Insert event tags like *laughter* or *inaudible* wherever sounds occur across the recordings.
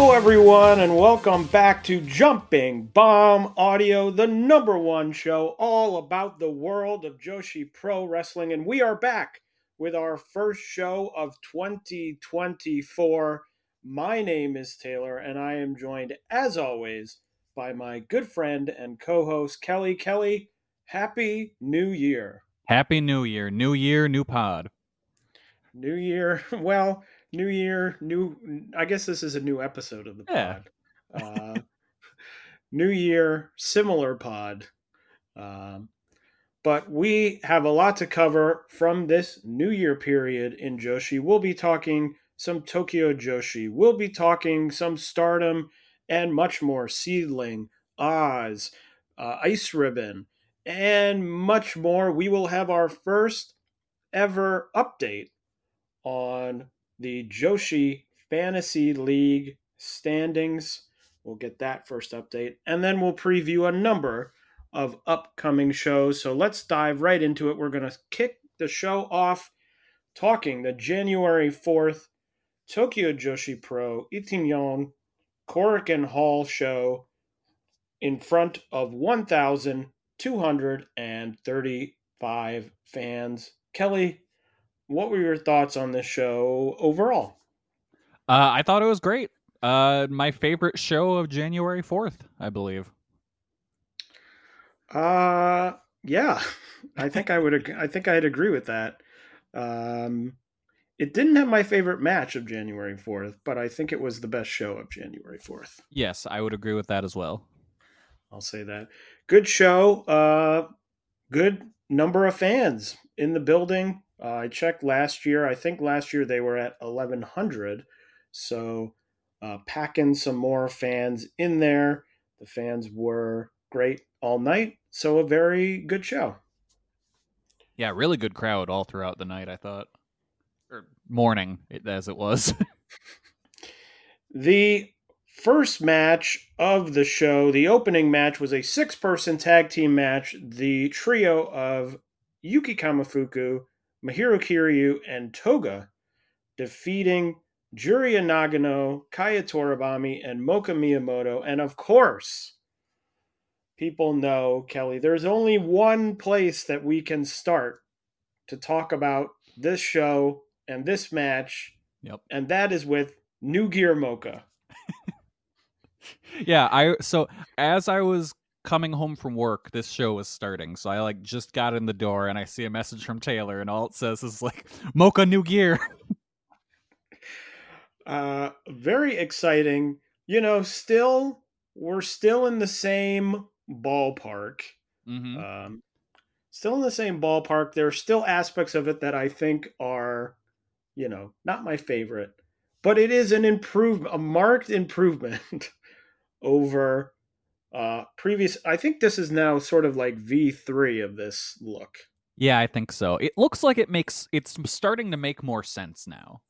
Hello, everyone, and welcome back to Jumping Bomb Audio, the number one show all about the world of Joshi Pro Wrestling. And we are back with our first show of 2024. My name is Taylor, and I am joined, as always, by my good friend and co host, Kelly. Kelly, Happy New Year. Happy New Year. New year, new pod. New Year. *laughs* Well, new year, new. I guess this is a new episode of the Yeah. pod. Uh, new year, similar pod. Um, but we have a lot to cover from this new year period in Joshi. We'll be talking some Tokyo Joshi. We'll be talking some Stardom and much more. SEAdLINNNG, Oz, uh, Ice Ribbon, and much more. We will have our first ever update on the Joshi Fantasy League standings. We'll get that first update, and then we'll preview a number of upcoming shows. So let's dive right into it. We're going to kick the show off talking the January 4th Tokyo Joshi Pro Ittenyon Korakuen Hall show in front of 1,235 fans. Kelly, what were your thoughts on this show overall? Uh, I thought it was great. Uh, my favorite show of January 4th, I believe. Uh yeah. I think I would ag- I think I'd agree with that. Um it didn't have my favorite match of January 4th, but I think it was the best show of January 4th. Yes, I would agree with that as well. I'll say that. Good show. Uh good number of fans in the building. Uh, I checked last year. I think last year they were at 1100. So uh, packing some more fans in there. The fans were great all night. So a very good show. Yeah, really good crowd all throughout the night, I thought. Or morning, as it was. *laughs* The first match of the show, the opening match, was a six person tag team match. The trio of Yuki Kamifuku, Mahiro Kiryu, and Toga defeating Juria Nagano, Kaya Toribami, and Moka Miyamoto. And of course, people know, Kelly, there's only one place that we can start to talk about this show and this match, Yep. and that is with New Gear Moka. *laughs* Yeah, I so as I was coming home from work, this show was starting. So I like just got in the door and I see a message from Taylor and all it says is like Moka new gear. *laughs* Uh, very exciting. You know, still, we're still in the same ballpark. hmm Um, still in the same ballpark. There are still aspects of it that I think are, you know, not my favorite, but it is an improvement, a marked improvement *laughs* over uh previous. I think this is now sort of like V3 of this look. Yeah, I think so. It looks like it makes it's starting to make more sense now.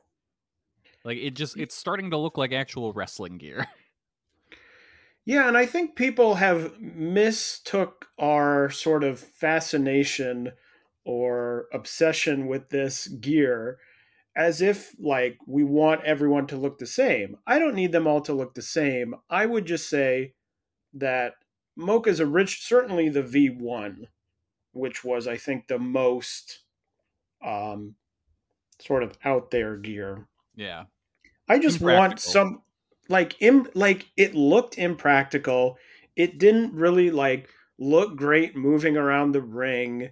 Like it just it's starting to look like actual wrestling gear. *laughs* Yeah, and I think people have mistook our sort of fascination or obsession with this gear as if like we want everyone to look the same. I don't need them all to look the same. I would just say that Moka's a rich certainly the V1, which was I think the most um sort of out there gear. yeah. I just want some like Im like it looked impractical. It didn't really like look great moving around the ring.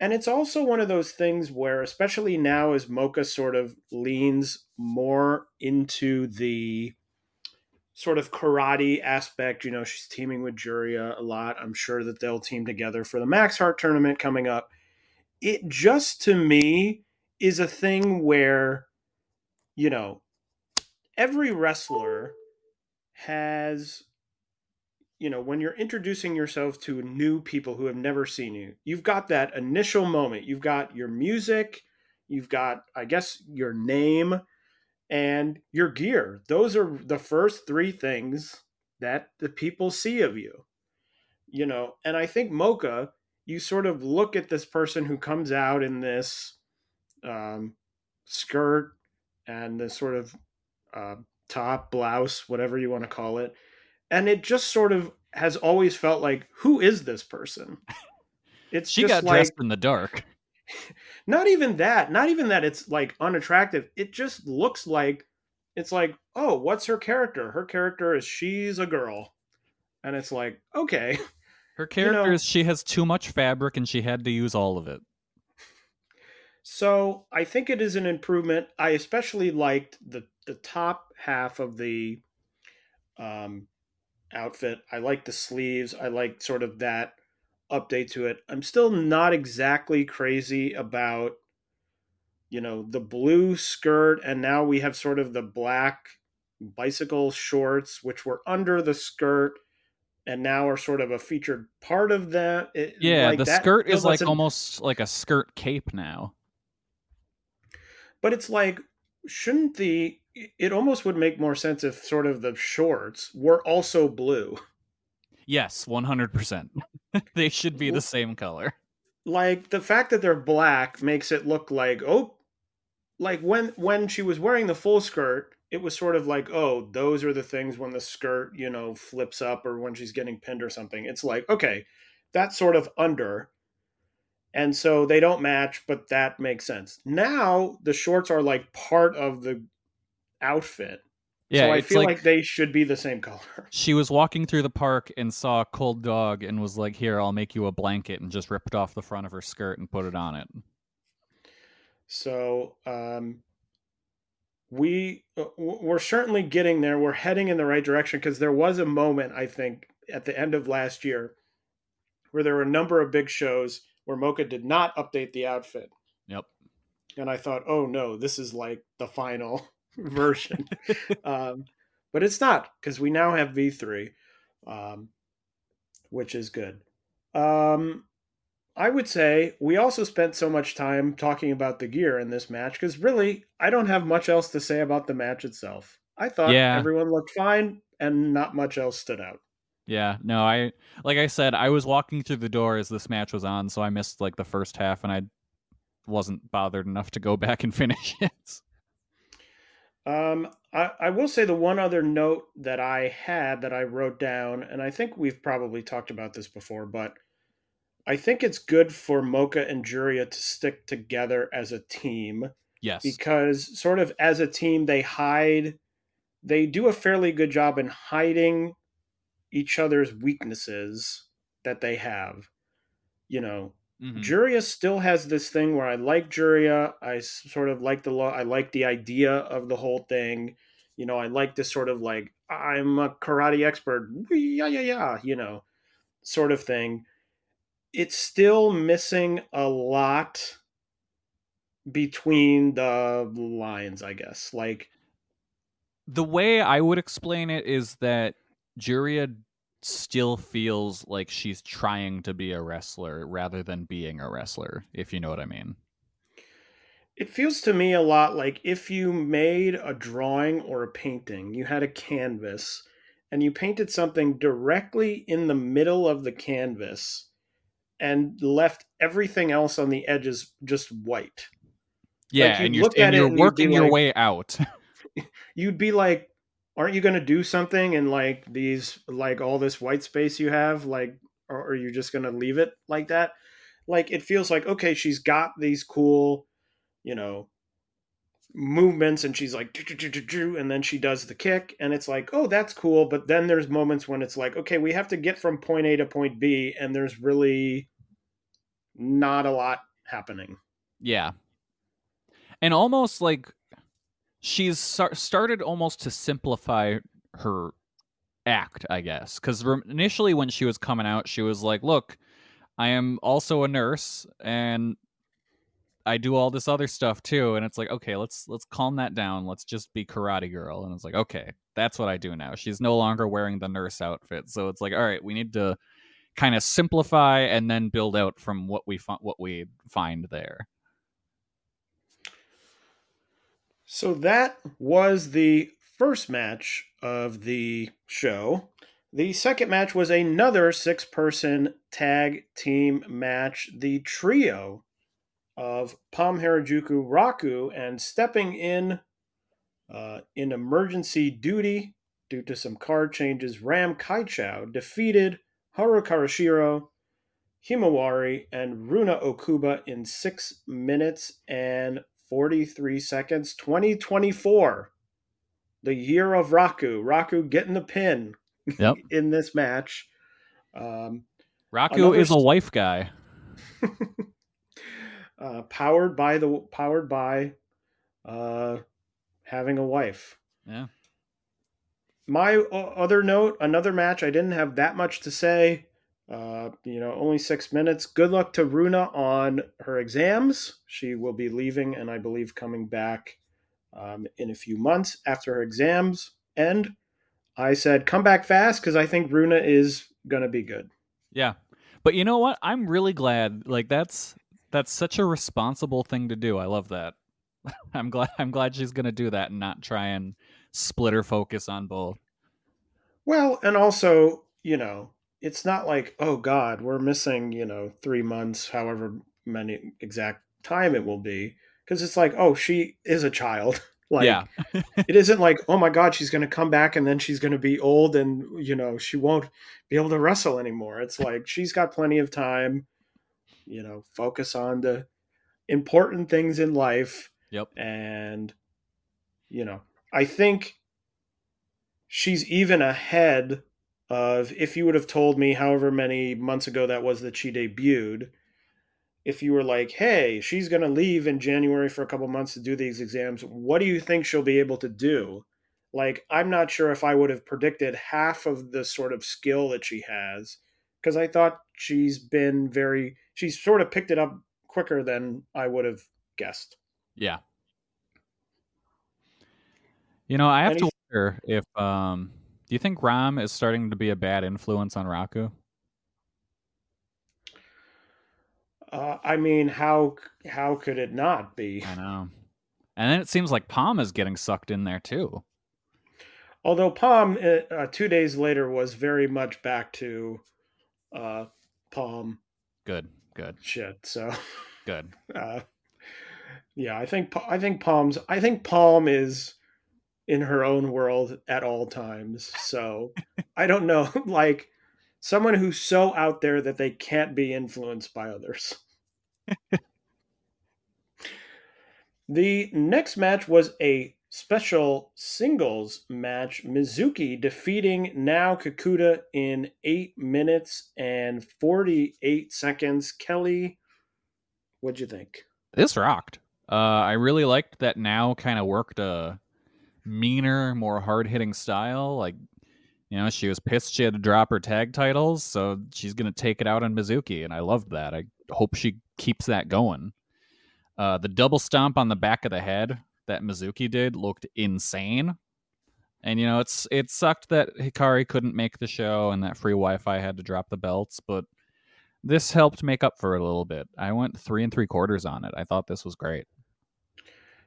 And it's also one of those things where especially now as Moka sort of leans more into the sort of karate aspect, you know, she's teaming with Juria a lot. I'm sure that they'll team together for the Max Heart tournament coming up. It just to me is a thing where you know, every wrestler has you know when you're introducing yourself to new people who have never seen you you've got that initial moment you've got your music you've got i guess your name and your gear those are the first three things that the people see of you you know and i think Moka you sort of look at this person who comes out in this um, skirt and this sort of uh, top blouse, whatever you want to call it, and it just sort of has always felt like, who is this person? *laughs* It's She just got like dressed in the dark. *laughs* not even that, not even that. It's like unattractive. It just looks like it's like, oh, what's her character? Her character is she's a girl, and it's like, okay, *laughs* Her You know- character is she has too much fabric and she had to use all of it. So I think it is an improvement. I especially liked the the top half of the um, outfit. I like the sleeves. I like sort of that update to it. I'm still not exactly crazy about you know the blue skirt, and now we have sort of the black bicycle shorts, which were under the skirt. And now are sort of a featured part of that. It- Yeah, like the that skirt is like an- almost like a skirt cape now. but it's like shouldn't the it almost would make more sense if sort of the shorts were also blue *laughs* Yes, 100%. *laughs* they should be the same color. like the fact that they're black makes it look like oh like when when she was wearing the full skirt it was sort of like oh those are the things when the skirt you know flips up or when she's getting pinned or something it's like okay that's sort of under and so they don't match but that makes sense now the shorts are like part of the outfit Yeah, so I feel like, like, they should be the same color. *laughs* she was walking through the park and saw a cold dog and was like, "Here, I'll make you a blanket," and just ripped off the front of her skirt and put it on it. So um, we uh, we're certainly getting there. We're heading in the right direction because there was a moment I think at the end of last year where there were a number of big shows where Moka did not update the outfit, Yep. and I thought, oh no, this is like the final *laughs* *laughs* version. *laughs* um, but it's not because we now have V3, um, which is good. Um, I would say we also spent so much time talking about the gear in this match because really, I don't have much else to say about the match itself. I thought Yeah. everyone looked fine. and not much else stood out. Yeah, no, I like I said, I was walking through the door as this match was on, so I missed like the first half, and I wasn't bothered enough to go *laughs* back and finish it. Um, I, I will say the one other note that I had that I wrote down, and I think we've probably talked about this before, but I think it's good for Moka and Juria to stick together as a team Yes, because, sort of, as a team, they hide, they do a fairly good job in hiding each other's weaknesses that they have. You know, Mhm. Juria still has this thing where I like Juria. I sort of like the law. I like the idea of the whole thing. You know, I like this sort of like I'm a karate expert. Yeah, yeah, yeah. You know, sort of thing. It's still missing a lot between the lines, I guess. Like, the way I would explain it is that Juria still feels like she's trying to be a wrestler rather than being a wrestler, if you know what I mean. It feels to me a lot like if you made a drawing or a painting, you had a canvas, and you painted something directly in the middle of the canvas and left everything else on the edges just white. Yeah, you'd and you're and you're working your like- way out. *laughs* *laughs* You'd be like, aren't you going to do something in like these, like all this white space you have? Like, or are you just going to leave it like that? Like, it feels like, okay, she's got these cool, you know, movements and she's like, and then she does the kick and it's like, oh, that's cool. But then there's moments when it's like, okay, we have to get from point A to point B and there's really not a lot happening. Yeah. And almost like she's started almost to simplify her act, I guess. Because initially, when she was coming out, she was like, Look, I am also a nurse and I do all this other stuff too. And it's like, okay, let's let's calm that down. Let's just be karate girl. And it's like, okay, that's what I do now. She's no longer wearing the nurse outfit. So it's like, all right, we need to kind of simplify and then build out from what we fi- what we find there. So that was the first match of the show. The second match was another six person tag team match. The trio of Pom Harajuku Raku and stepping in uh, in emergency duty due to some card changes, Ram Kaicho defeated Haru Kazashiro, Himawari, and Runa Okubo in six minutes and 43 seconds. 2024, the year of Raku. Raku getting the pin Yep. *laughs* in this match. Um, Raku is a wife guy. *laughs* uh, powered by the powered by uh, having a wife. Yeah. My o- other note, another match. I didn't have that much to say. Uh, you know, only six minutes. Good luck to Runa on her exams. She will be leaving, and I believe coming back um, in a few months after her exams end. I said, come back fast because I think Runa is gonna be good. Yeah. But you know what? I'm really glad. Like that's that's such a responsible thing to do. I love that. *laughs* I'm glad I'm glad she's gonna do that and not try and split her focus on both. Well, and also, you know, it's not like, oh God, we're missing, you know, three months, however many exact time it will be. Because it's like, oh, she is a child. *laughs* like, yeah. *laughs* it isn't like, oh my God, she's going to come back and then she's going to be old and, you know, she won't be able to wrestle anymore. It's like she's got plenty of time, you know, focus on the important things in life. Yep. And, you know, I think she's even ahead of if you would have told me however many months ago that was that she debuted if you were like hey she's going to leave in january for a couple months to do these exams what do you think she'll be able to do like i'm not sure if i would have predicted half of the sort of skill that she has because i thought she's been very she's sort of picked it up quicker than i would have guessed Yeah. You know, I have to wonder if um do you think Ram is starting to be a bad influence on Raku? uh, i mean how how could it not be I know. And then it seems like Pom is getting sucked in there too. Although Pom uh, uh, two days later was very much back to uh, Pom Good, good, shit. So good. *laughs* uh, yeah, I think I think Pom's I think Pom is in her own world at all times. So I don't know, *laughs* like someone who's so out there that they can't be influenced by others. *laughs* the next match was a special singles match. Mizuki defeating Nao Kakuta in eight minutes and 48 seconds. Kelly, what'd you think? This rocked. Uh, I really liked that now kind of worked a meaner, more hard hitting style. Like, you know, she was pissed she had to drop her tag titles, so she's gonna take it out on Mizuki, and I loved that. I hope she keeps that going. Uh, the double stomp on the back of the head that Mizuki did looked insane. And you know, it's it sucked that Hikari couldn't make the show and that free Wi-Fi had to drop the belts, but this helped make up for it a little bit. I went three and three quarters on it. I thought this was great.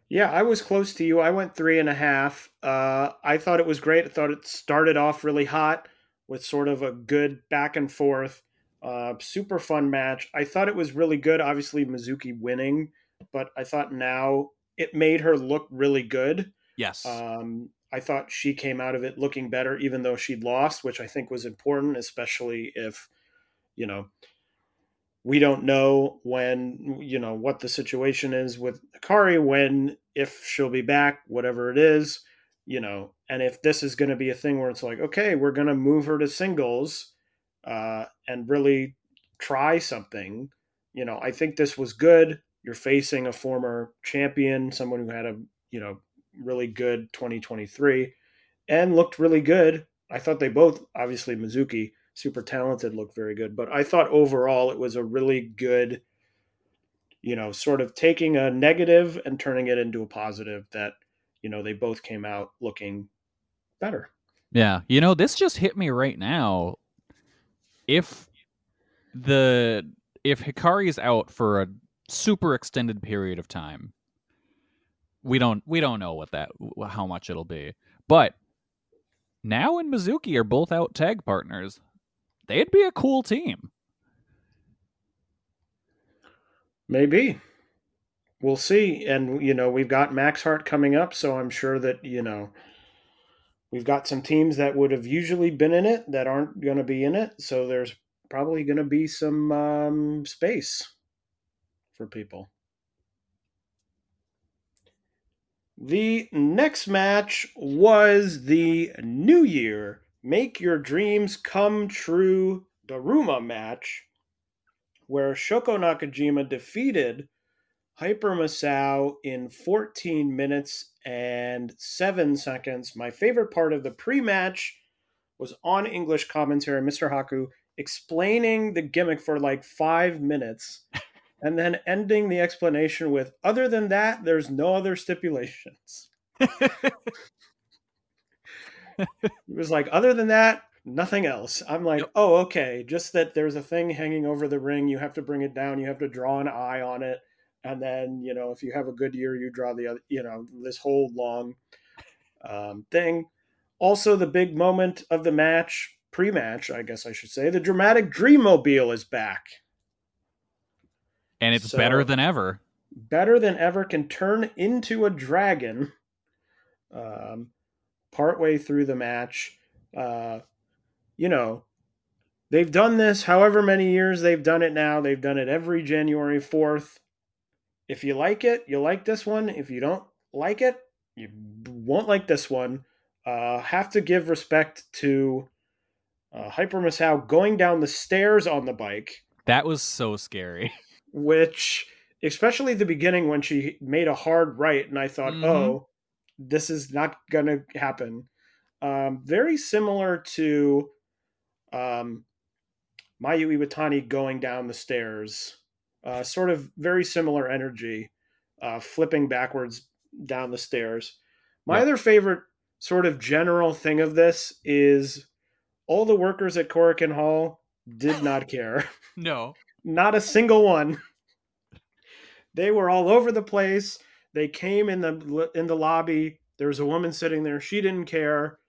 Yeah, I was close to you. I went three and a half. Uh, I thought it was great. I thought it started off really hot with sort of a good back and forth, uh, super fun match. I thought it was really good. Obviously, Mizuki winning, but I thought now it made her look really good. Yes. Um, I thought she came out of it looking better, even though she'd lost, which I think was important, especially if, you know, we don't know when, you know, what the situation is with Hikari, when, if she'll be back, whatever it is, you know, and if this is going to be a thing where it's like, okay, we're going to move her to singles uh, and really try something, you know, I think this was good. You're facing a former champion, someone who had a, you know, really good 2023 and looked really good. I thought they both, obviously, Mizuki, super talented, looked very good. But I thought overall it was a really good, you know, sort of taking a negative and turning it into a positive that, you know, they both came out looking better. Yeah, you know, this just hit me right Nao. If the if Hikari's out for a super extended period of time, we don't we don't know what that how much it'll be. But now and Mizuki are both out tag partners. They'd be a cool team. Maybe. We'll see. And, you know, we've got Max Heart coming up, so I'm sure that, you know, we've got some teams that would have usually been in it that aren't going to be in it. So there's probably going to be some um, space for people. The next match was the New Year Make Your Dreams Come True Daruma match, where Shoko Nakajima defeated Hyper Misao in 14 minutes and 7 seconds. My favorite part of the pre match was on English commentary, Mr. Haku explaining the gimmick for like five minutes *laughs* and then ending the explanation with other than that there's no other stipulations *laughs* *laughs* it was like other than that nothing else i'm like Yep. oh okay just that there's a thing hanging over the ring you have to bring it down you have to draw an eye on it and then you know if you have a good year you draw the other you know this whole long um, thing also the big moment of the match pre-match i guess i should say the dramatic dreammobile is back And it's So- better than ever. better than ever can turn into a dragon um, partway through the match. Uh, you know, they've done this however many years they've done it now. They've done it every January 4th. If you like it, you like this one. If you don't like it, you won't like this one. Uh, have to give respect to uh, Hyper Misao going down the stairs on the bike That was so scary. which especially the beginning when she made a hard right and i thought Mhm. oh this is not gonna happen um, very similar to um, mayu iwatani going down the stairs uh, sort of very similar energy uh, flipping backwards down the stairs my Yep. other favorite sort of general thing of this is all the workers at Korakuen Hall did not *laughs* care No. not a single one. They were all over the place. They came in the in the lobby. There was a woman sitting there. She didn't care.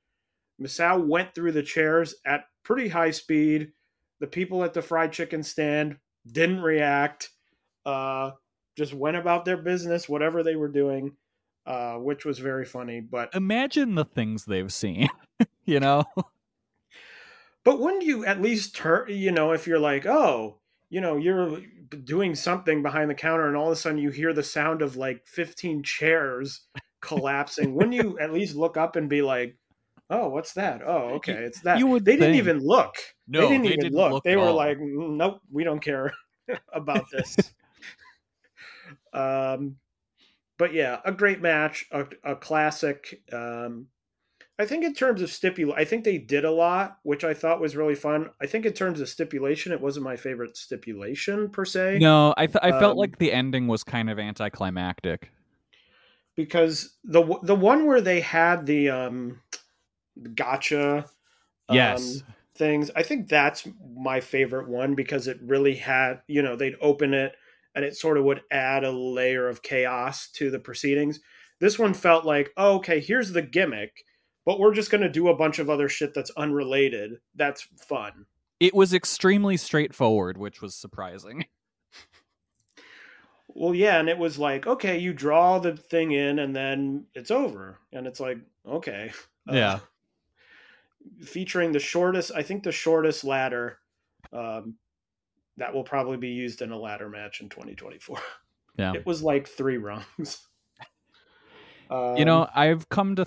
Misao went through the chairs at pretty high speed. The people at the fried chicken stand didn't react. Uh, just went about their business, whatever they were doing, uh, which was very funny. But Imagine the things they've seen. *laughs* you know? But wouldn't you at least turn, you know, if you're like, oh, you know, you're doing something behind the counter and all of a sudden you hear the sound of like 15 chairs *laughs* collapsing, wouldn't you at least look up and be like, oh, what's that? Oh, okay, it's that. you would they didn't even look. No, they didn't they even didn't look. look They were all. like, nope, we don't care *laughs* about *laughs* this. um, but yeah, a great match, a, a classic. Um, I think in terms of stipul, I think they did a lot, which I thought was really fun. I think in terms of stipulation, it wasn't my favorite stipulation per se, No, I th- I felt Um, like the ending was kind of anticlimactic. because the the one where they had the um, gotcha, Yes. um, things. I think that's my favorite one because it really had, you know, they'd open it and it sort of would add a layer of chaos to the proceedings. This one felt like, oh, okay, here's the gimmick, but we're just going to do a bunch of other shit that's unrelated. That's fun. It was extremely straightforward, which was surprising. *laughs* Well, yeah, and it was like, okay, you draw the thing in and then it's over. And it's like, okay. Uh, Yeah. *laughs* featuring the shortest, I think the shortest ladder um, that will probably be used in a ladder match in 2024. Yeah. It was like three rungs. Um, you know, I've come to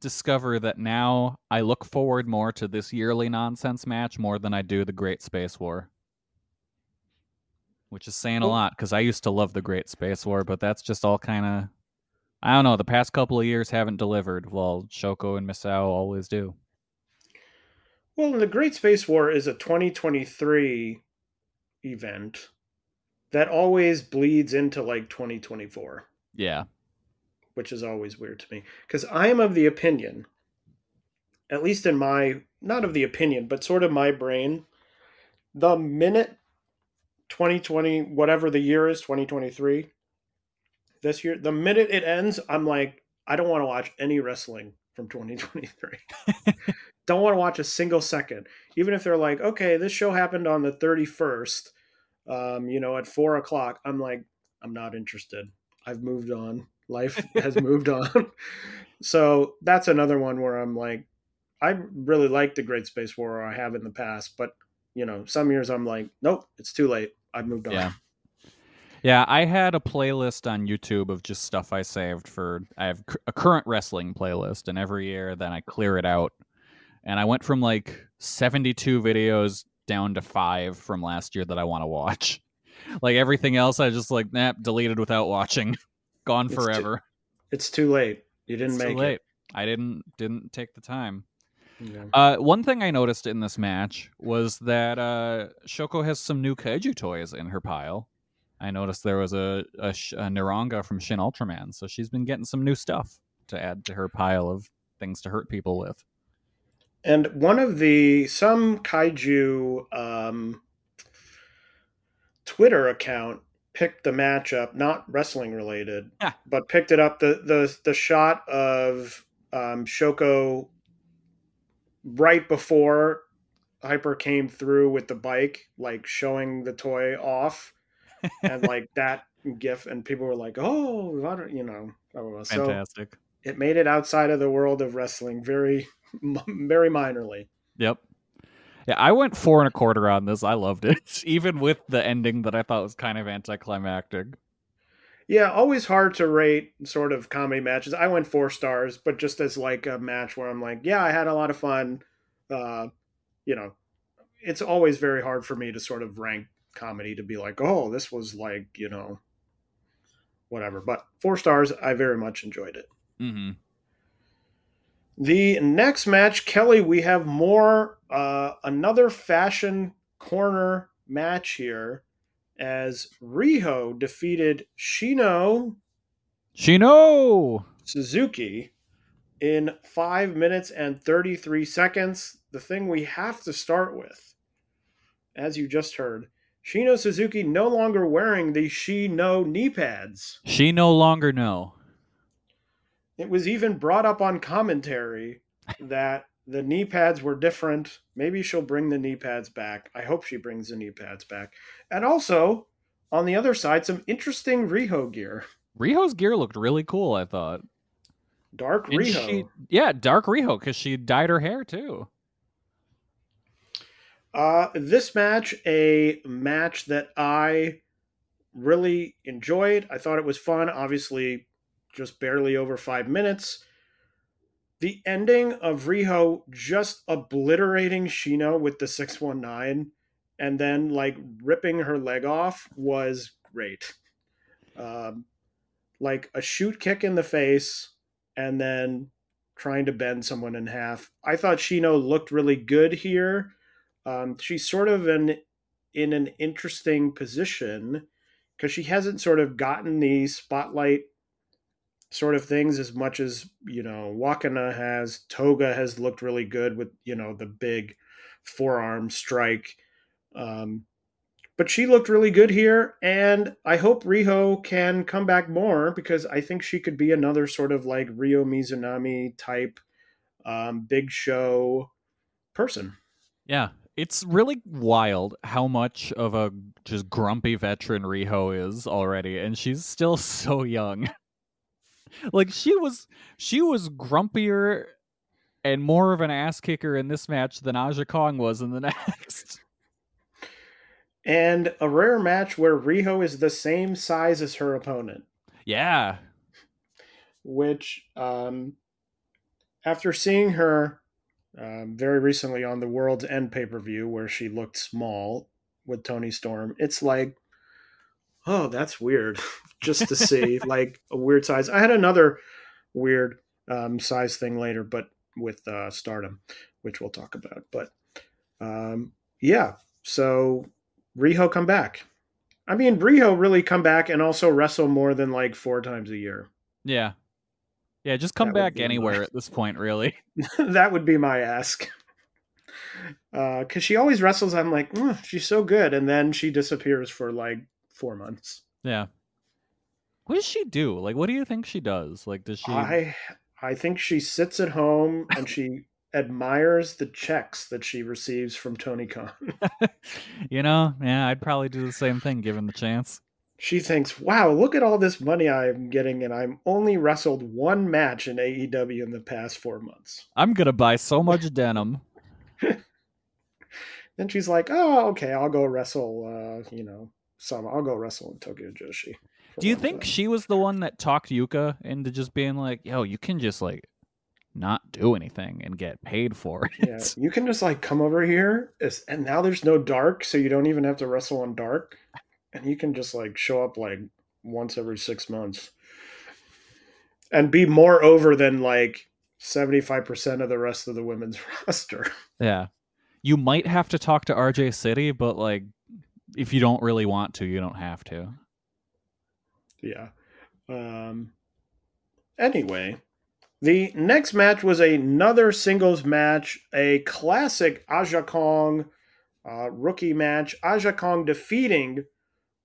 discover that now I look forward more to this yearly nonsense match more than I do the Great Space War. Which is saying a lot because I used to love the Great Space War, but that's just all kind of. I don't know. The past couple of years haven't delivered, while Shoko and Misao always do. Well, the Great Space War is a 2023 event that always bleeds into like 2024. Yeah. Which is always weird to me because I am of the opinion, at least in my not of the opinion, but sort of my brain, the minute 2020, whatever the year is, 2023, this year, the minute it ends, I'm like, I don't want to watch any wrestling from 2023. *laughs* don't want to watch a single second, even if they're like, okay, this show happened on the 31st, um, you know, at four o'clock. I'm like, I'm not interested. I've moved on. Life *laughs* has moved on. So that's another one where I'm like, I really like the Great Space War I have in the past, but you know, some years I'm like, nope, it's too late. I've moved on. Yeah. Yeah, I had a playlist on YouTube of just stuff I saved for. I have a current wrestling playlist, and every year then I clear it out. And I went from like 72 videos down to five from last year that I want to watch. *laughs* Like everything else, I just like, nah, deleted without watching. *laughs* Gone It's too- forever. It's too late. You didn't It's too make late. I didn't didn't take the time. Yeah. Uh, one thing I noticed in this match was that uh, Shoko has some new kaiju toys in her pile. I noticed there was a, a, a Neronga from Shin Ultraman, so she's been getting some new stuff to add to her pile of things to hurt people with. And one of the some kaiju um, Twitter account picked the matchup, not wrestling related, Yeah. but picked it up the the the shot of um, Shoko right before Hyper came through with the bike, like showing the toy off, *laughs* and like that gif, and people were like, "Oh, you know." oh, So Fantastic. it made it outside of the world of wrestling very, *laughs* very minorly. Yep. Yeah, I went four and a quarter on this. I loved it, *laughs* even with the ending that I thought was kind of anticlimactic. Yeah, always hard to rate sort of comedy matches. I went four stars, but just as like a match where I'm like, yeah, I had a lot of fun. Uh, you know, it's always very hard for me to sort of rank comedy to be like, oh, this was like, you know, whatever. But four stars, I very much enjoyed it. hmm The next match, Kelly, we have more uh, another fashion corner match here as Riho defeated Shino Shino! Suzuki in 5 minutes and 33 seconds. The thing we have to start with, as you just heard, Shino Suzuki no longer wearing the Shino knee pads. She no longer know. It was even brought up on commentary that the knee pads were different. Maybe she'll bring the knee pads back. I hope she brings the knee pads back. And also, on the other side, some interesting Riho gear. Riho's gear looked really cool. I thought. Dark And Riho. she- yeah, dark Riho because she dyed her hair too. Uh, this match, a match that I really enjoyed. I thought it was fun. Obviously, just barely over five minutes. The ending of Riho just obliterating Shino with the 619 and then like ripping her leg off was great. Um, like a shoot kick in the face and then trying to bend someone in half. I thought Shino looked really good here. Um, she's sort of in in an interesting position because she hasn't sort of gotten the spotlight sort of things as much as you know Wakana has. Toga has looked really good with you know the big forearm strike. Um, but she looked really good here, and I hope Riho can come back more because I think she could be another sort of like Ryo Mizunami type um, big show person. Yeah, it's really wild how much of a just grumpy veteran Riho is already, and she's still *laughs* so young. *laughs* like she was, she was grumpier and more of an ass kicker in this match than Aja Kong was in the *laughs* next. and a rare match where Riho is the same size as her opponent, yeah, which um, after seeing her um, very recently on the World's End pay per view where she looked small with Toni Storm, it's like, oh, that's weird. *laughs* Just to see *laughs* like a weird size. I had another weird um, size thing later, but with uh, Stardom, which we'll talk about. But um, yeah, so Riho come back. I mean, Riho really come back and also wrestle more than like four times a year. yeah, yeah. Just come That back anywhere nice. at *laughs* this point, really. *laughs* that would be my ask. Because she always wrestles, I'm like, "Mm, she's so good. And then she disappears for like four months. Yeah. What does she do? Like, what do you think she does? Like, does she? I, I think she sits at home and *laughs* she admires the checks that she receives from Tony Khan. *laughs* you know, yeah, I'd probably do the same thing given the chance. She thinks, wow, look at all this money I'm getting, and I'm only wrestled one match in AEW in the past four months. I'm gonna buy so much denim. *laughs* Then she's like, oh, okay, I'll go wrestle, uh, you know, some, I'll go wrestle in Tokyo Joshi. Do you think she was the one that talked Yuka into just being like, "Yo, you can just like not do anything and get paid for it"? Yeah, you can just like come over here, and now there's no dark, so you don't even have to wrestle on dark, and you can just like show up like once every six months, and be more over than like seventy five percent of the rest of the women's *laughs* roster. Yeah. You might have to talk to RJ City, but like if you don't really want to, you don't have to. Yeah. Um. Anyway, the next match was another singles match, a classic Aja Kong uh, rookie match. Aja Kong defeating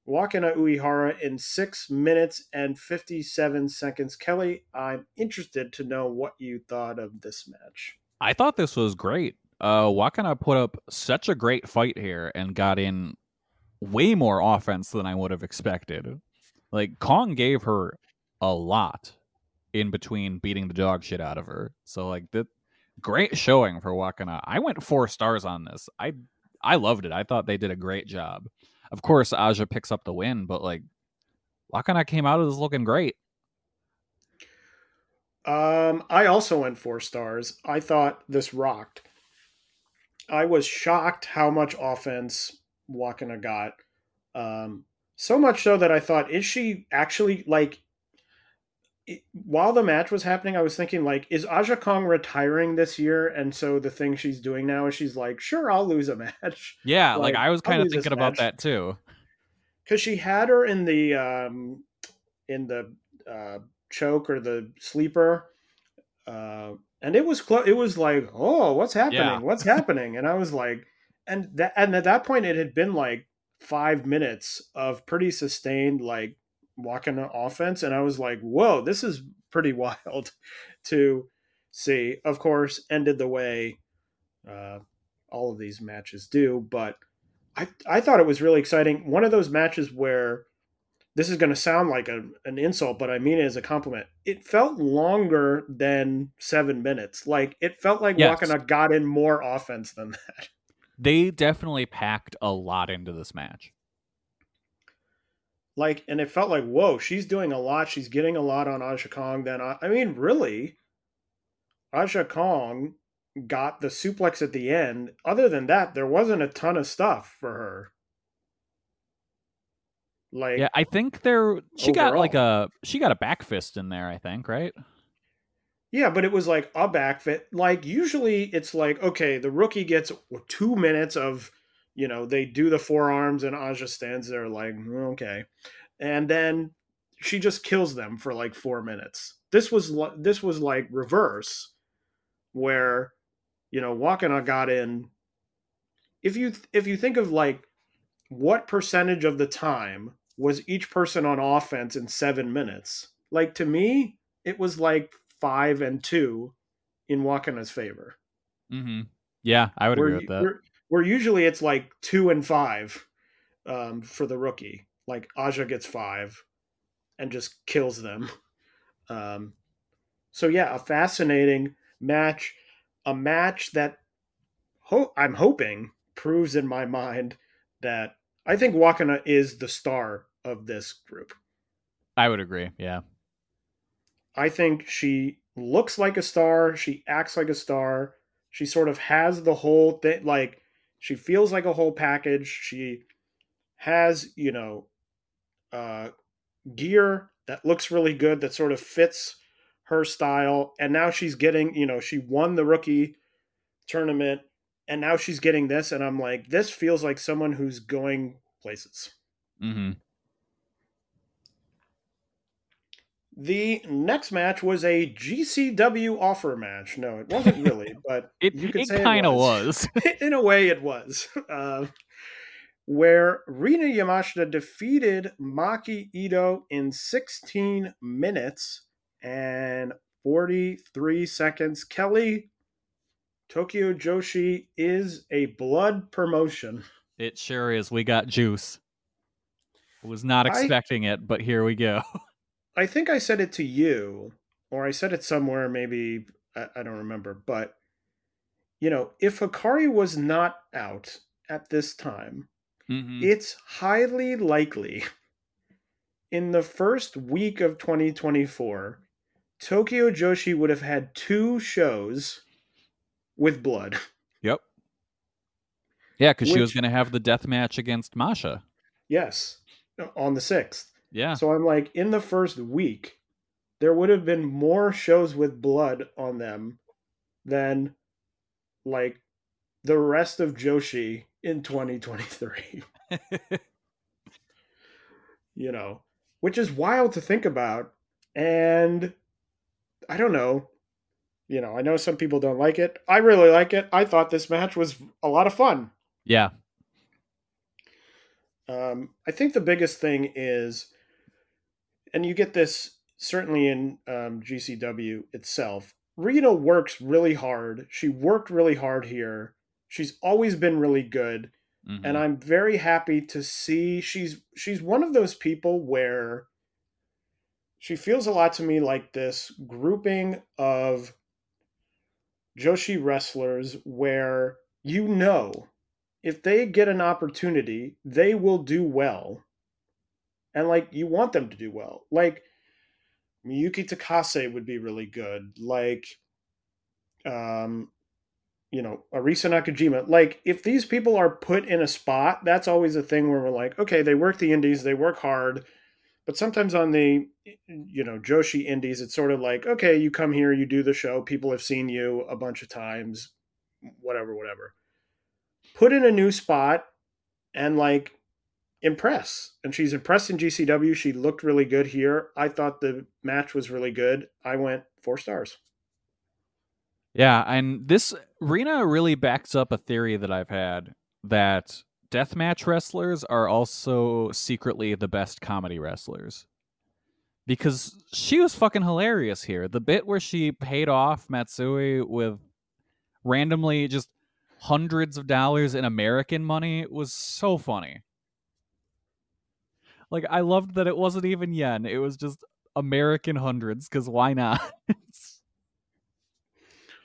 Wakana Uehara in six minutes and 57 seconds. Kelly, I'm interested to know what you thought of this match. I thought this was great. Uh Wakana put up such a great fight here and got in way more offense than I would have expected. Like Kong gave her a lot in between beating the dog shit out of her. So like the great showing for Wakana. I went 4 stars on this. I I loved it. I thought they did a great job. Of course Aja picks up the win, but like Wakana came out of this looking great. Um, I also went four stars. I thought this rocked. I was shocked how much offense Wakana got. Um, so much so that I thought, is she actually like? it- while the match was happening, I was thinking like, is Aja Kong retiring this year? And so the thing she's doing now is she's like, sure, I'll lose a *laughs* match Yeah, like, Like, I was kind of thinking about that too. because she had her in the um in the uh choke or the sleeper uh and it was close it was like oh what's happening Yeah. what's happening and i was like and that and at that point it had been like five minutes of pretty sustained like walking offense and i was like whoa this is pretty *laughs* wild to see. Of course, ended the way uh, all of these matches do, but I I thought it was really exciting. One of those matches where this is going to sound like a, an insult, but I mean it as a compliment. It felt longer than seven minutes. Like it felt like Yes. Wakana got in more offense than that. They definitely packed a lot into this match. Like, and it felt like, whoa, she's doing a lot. She's getting a lot on Aja Kong. Then, I, I mean, really, Aja Kong got the suplex at the end. Other than that, there wasn't a ton of stuff for her. Like, Yeah, I think there she got like a she got a back fist in there, I think, right? Yeah, but it was like a back fist. Like usually it's like, okay, the rookie gets two minutes of, you know, they do the forearms and Aja stands there like, "Mm, okay. And then she just kills them for like four minutes. This was this was like reverse, where, you know, Wakana got in. If you if you think of like what percentage of the time was each person on offense in seven minutes? Like to me, it was like five and two in Wakana's favor. Mm-hmm. Yeah, I would Where, agree with that. where, where usually it's like two and five um, for the rookie. Like Aja gets five and just kills them. Um, so yeah, a fascinating match, a match that ho- I'm hoping proves in my mind that I think Wakana is the star of this group. I would agree. Yeah. I think she looks like a star. She acts like a star. She sort of has the whole thing. Like she feels like a whole package. She has, you know, uh, gear that looks really good that sort of fits her style. And now she's getting, you know, she won the rookie tournament and now she's getting this. And I'm like, this feels like someone who's going places. Mm-hmm. The next match was a GCW offer match. No, it wasn't really, *laughs* but It you could it say kind of was. *laughs* In a way, it was. Uh, where Rina Yamashita defeated Maki Itoh in 16 minutes and 43 seconds. Kelly, Tokyo Joshi is a blood promotion. It sure is. We got juice. Was not I- expecting it, but here we go. *laughs* I think I said it to you, or I said it somewhere, maybe I, I don't remember, but you know, if Hikari was not out at this time, Mhm. it's highly likely *laughs* in the first week of 2024, Tokyo Joshi would have had two shows with blood. *laughs* Yep. Yeah, because she was going to have the death match against Masha. Yes, on the 6th. Yeah. So I'm like, in the first week, there would have been more shows with blood on them than like the rest of Joshi in 2023. *laughs* you know, which is wild to think about. And I don't know. You know, I know some people don't like it. I really like it. I thought this match was a lot of fun. yeah. Um, I think the biggest thing is, and you get this certainly in um, GCW itself. Rina works really hard. She worked really hard here. She's always been really good, Mhm. and I'm very happy to see she's she's one of those people where she feels a lot to me like this grouping of Joshi wrestlers where you know if they get an opportunity, they will do well. And like you want them to do well. Like Miyuki Takase would be really good. Like um you know, Arisa Nakajima. Like if these people are put in a spot, that's always a thing where we're like, okay, they work the indies, they work hard. But sometimes on the you know, Joshi indies, it's sort of like, okay, you come here, you do the show, people have seen you a bunch of times, whatever, whatever put in a new spot and like impress. And she's impressed in GCW. She looked really good here. I thought the match was really good. I went four stars. Yeah, and this Rina really backs up a theory that I've had that deathmatch wrestlers are also secretly the best comedy wrestlers. because she was fucking hilarious here. The bit where she paid off Matsui with randomly just hundreds of dollars in American money was so funny. Like I loved that it wasn't even yen; it was just American hundreds. Because why not? *laughs*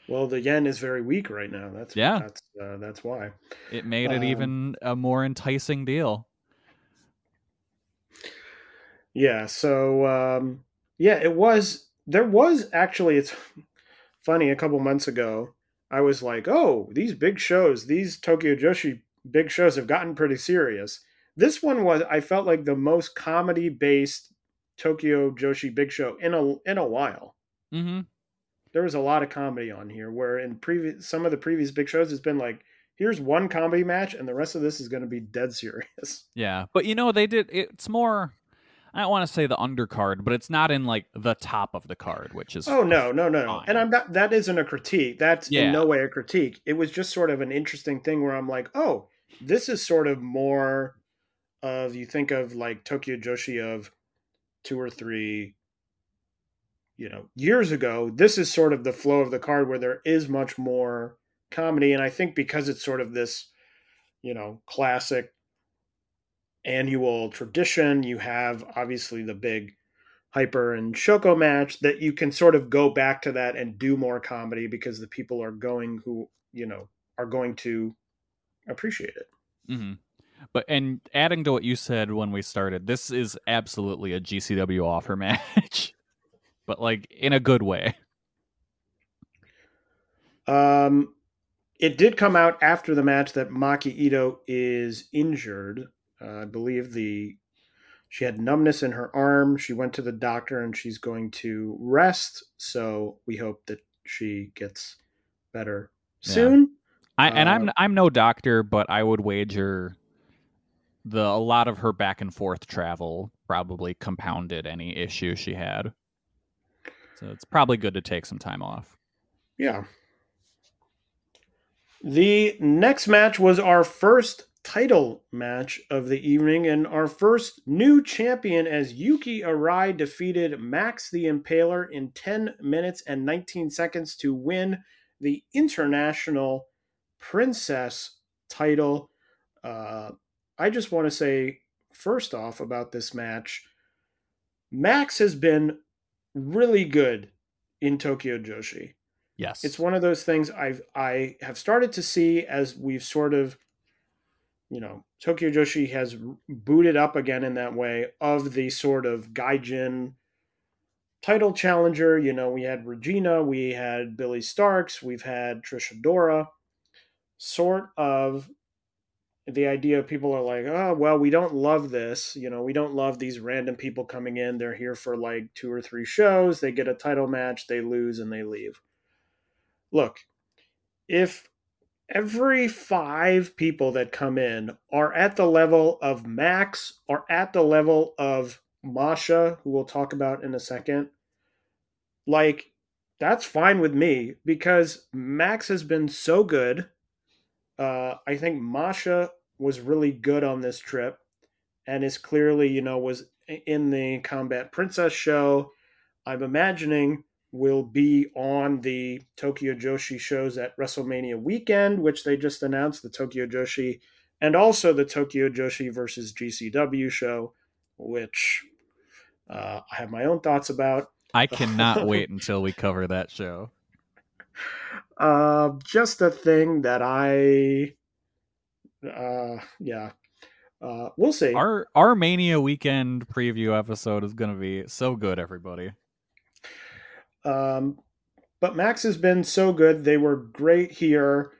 Well, the yen is very weak right now. That's Yeah. That's uh, that's why. it made it Um, even a more enticing deal. Yeah. So um, yeah, it was. There was actually. It's funny. A couple months ago, I was like, "Oh, these big shows, these Tokyo Joshi big shows have gotten pretty serious." This one was. I felt like the most comedy based Tokyo Joshi big show in a in a while. Mm-hmm. There was a lot of comedy on here. Where in previous some of the previous big shows, it's been like, "Here's one comedy match, and the rest of this is going to be dead serious." *laughs* Yeah, but you know they did. It's more. I don't want to say the undercard, but it's not in like the top of the card, which is Oh no, no, no, no. And I'm not that isn't a critique. That's Yeah. in no way a critique. It was just sort of an interesting thing where I'm like, oh, this is sort of more of you think of like Tokyo Joshi of two or three, you know, years ago. This is sort of the flow of the card where there is much more comedy. And I think because it's sort of this, you know, classic annual tradition, you have obviously the big Hyper and Shoko match that you can sort of go back to that and do more comedy because the people are going who, you know, are going to appreciate it. hmm But and adding to what you said when we started, this is absolutely a GCW offer match, *laughs* but like in a good way. Um, it did come out after the match that Maki Itoh is injured. Uh, I believe the she had numbness in her arm. She went to the doctor and she's going to rest. So we hope that she gets better Yeah. soon. I and I'm Uh, I'm no doctor, but I would wager the a lot of her back and forth travel probably compounded any issue she had. So it's probably good to take some time off. Yeah. The next match was our first title match of the evening and our first new champion as Yuki Arai defeated Max the Impaler in 10 minutes and 19 seconds to win the International Princess title. Uh, I just want to say, first off, about this match, Max has been really good in Tokyo Joshi Yes. it's one of those things I've I have started to see as we've sort of, you know, Tokyo Joshi has booted up again in that way of the sort of Gaijin title challenger. You know, we had Regina, we had Billie Starkz, we've had Trish Adora. Sort of the idea of people are like, oh, well, we don't love this. You know, we don't love these random people coming in. They're here for like two or three shows. They get a title match, they lose, and they leave look, if every five people that come in are at the level of Max or at the level of Masha, who we'll talk about in a second, like that's fine with me because Max has been so good. Uh, I think Masha was really good on this trip and is clearly, you know, was in the Combat Princess show. I'm imagining will be on the Tokyo Joshi shows at WrestleMania weekend, which they just announced the Tokyo Joshi, and also the Tokyo Joshi versus GCW show, which uh, I have my own thoughts about. I cannot wait until we cover that show. *laughs* Uh, just a thing that I, uh, yeah, uh, we'll see. Our our Mania weekend preview episode is gonna be so good, everybody. Um, but Max has been so good. They were great here,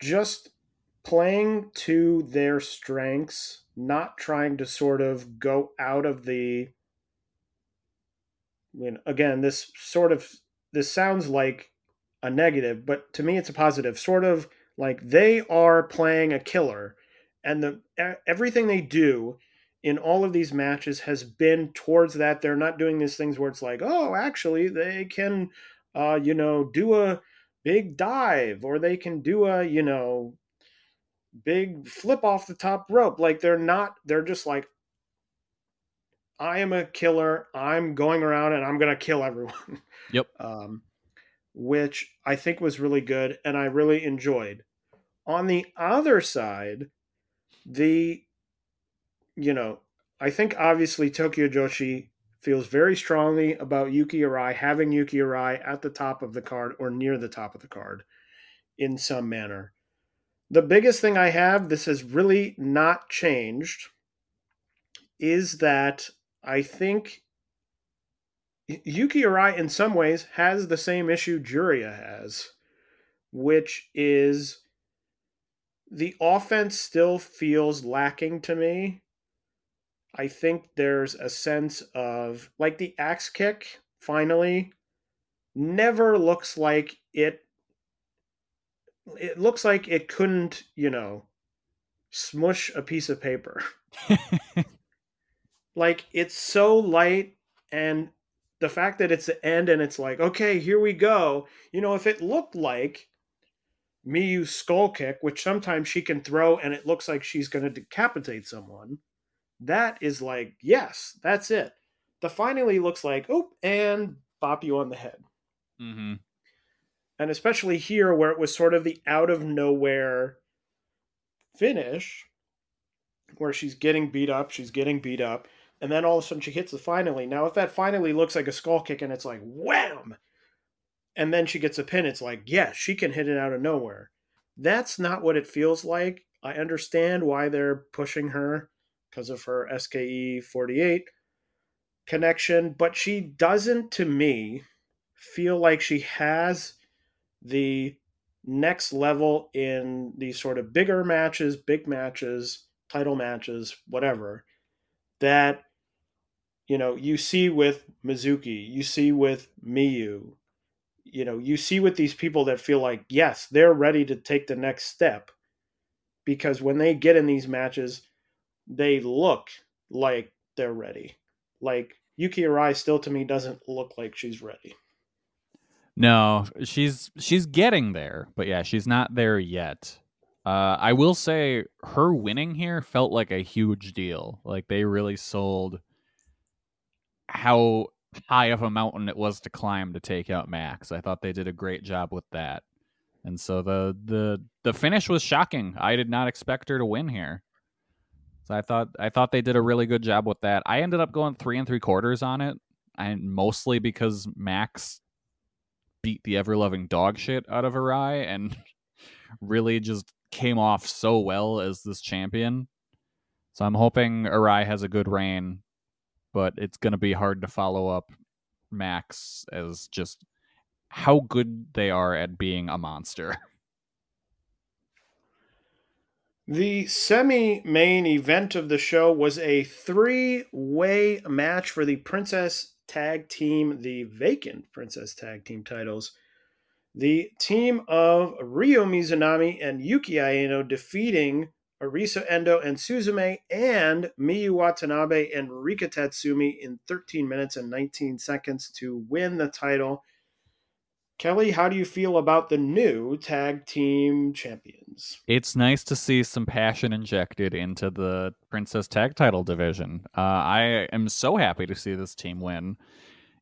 just playing to their strengths, not trying to sort of go out of the. I mean, again, this sort of this sounds like a negative, but to me, it's a positive. Sort of like they are playing a killer, and the everything they do in all of these matches has been towards that. They're not doing these things where it's like, oh, actually, they can, uh, you know, do a big dive or they can do a, you know, big flip off the top rope. Like they're not, they're just like, I am a killer. I'm going around and I'm going to kill everyone. Yep. *laughs* Um, which I think was really good and I really enjoyed. On the other side, the, you know, I think obviously Tokyo Joshi feels very strongly about Yuki Arai having Yuki Arai at the top of the card or near the top of the card in some manner. The biggest thing I have, this has really not changed, is that I think Yuki Arai, in some ways, has the same issue Juria has, which is the offense still feels lacking to me. I think there's a sense of, like, the axe kick finally never looks like it. It looks like it couldn't, you know, smush a piece of paper. *laughs* like it's so light and the fact that it's the end and it's like okay here we go you know if it looked like miyu's skull kick which sometimes she can throw and it looks like she's going to decapitate someone that is like yes that's it the finally looks like oh and bop you on the head mm-hmm. and especially here where it was sort of the out of nowhere finish where she's getting beat up she's getting beat up and then all of a sudden she hits the finally. Now, if that finally looks like a skull kick and it's like wham, and then she gets a pin, it's like, yeah, she can hit it out of nowhere. That's not what it feels like. I understand why they're pushing her because of her SKE 48 connection, but she doesn't, to me, feel like she has the next level in these sort of bigger matches, big matches, title matches, whatever, that you know, you see with Mizuki, you see with Miyu, you know, you see with these people that feel like, yes, they're ready to take the next step. Because when they get in these matches, they look like they're ready. Like Yuki Arai still to me doesn't look like she's ready. No, she's she's getting there, but yeah, she's not there yet. Uh, I will say her winning here felt like a huge deal. Like they really sold how high of a mountain it was to climb to take out Max. I thought they did a great job with that. And so the the the finish was shocking. I did not expect her to win here. So I thought I thought they did a really good job with that. I ended up going three and three quarters on it, and mostly because Max beat the ever loving dog shit out of Arai and *laughs* really just came off so well as this champion. So I'm hoping Arai has a good reign but it's going to be hard to follow up Max as just how good they are at being a monster. *laughs* The semi main event of the show was a three way match for the Princess Tag Team, the vacant Princess Tag Team titles. The team of Ryo Mizunami and Yuki Aino defeating Arisu Endo and Suzume, and Miyu Watanabe and Rika Tatsumi in 13 minutes and 19 seconds to win the title. Kelly, how do you feel about the new tag team champions? It's nice to see some passion injected into the Princess Tag Title division. Uh, I am so happy to see this team win.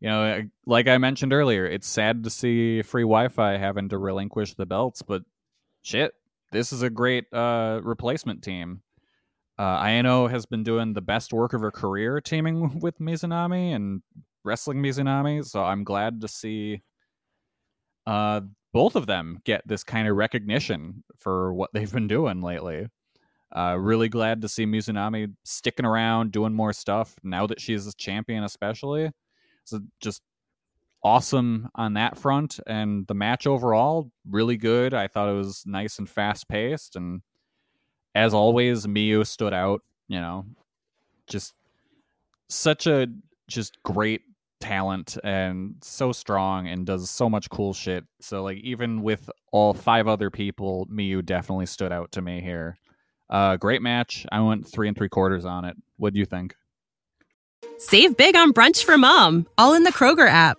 You know, like I mentioned earlier, it's sad to see free Wi-Fi having to relinquish the belts, but shit, this is a great uh, replacement team. Uh, Aino has been doing the best work of her career teaming *laughs* with Mizunami and wrestling Mizunami, so I'm glad to see uh, both of them get this kind of recognition for what they've been doing lately. Uh, really glad to see Mizunami sticking around, doing more stuff now that she's a champion, especially. So just awesome on that front. And the match overall, really good. I thought it was nice and fast paced. And as always, Miyu stood out, you know, just such a just great talent and so strong and does so much cool shit. So like even with all five other people, Miyu definitely stood out to me here. Uh great match. I went three and three quarters on it. What do you think? Save big on brunch for mom, all in the Kroger app.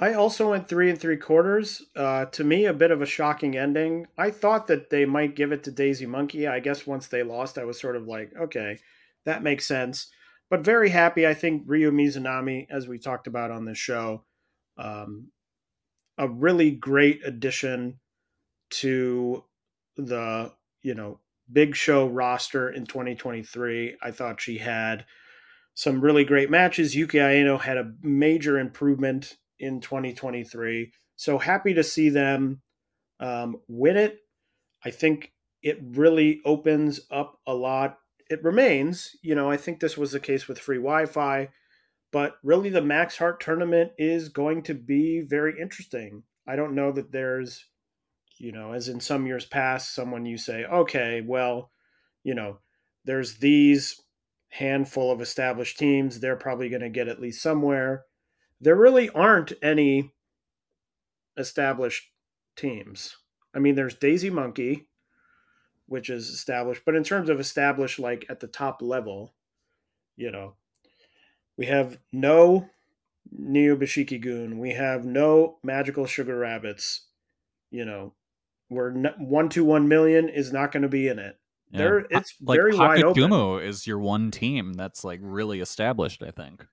I also went three and three quarters. Uh, to me, a bit of a shocking ending. I thought that they might give it to Daisy Monkey. I guess once they lost, I was sort of like, okay, that makes sense. But very happy. I think Ryo Mizunami, as we talked about on this show, um, a really great addition to the you know big show roster in 2023. I thought she had some really great matches. Yuki Aino had a major improvement in 2023. So happy to see them um, win it. I think it really opens up a lot. It remains, you know, I think this was the case with free Wi Fi, but really the Max Heart tournament is going to be very interesting. I don't know that there's, you know, as in some years past, someone you say, okay, well, you know, there's these handful of established teams. They're probably going to get at least somewhere there really aren't any established teams. I mean, there's Daisy Monkey, which is established, but in terms of established, like at the top level, you know, we have no Neo Biishiki-gun, we have no Magical Sugar Rabbits, you know, where one million is not going to be in it. Yeah. There, it's like very wide open. is your one team that's like really established. I think.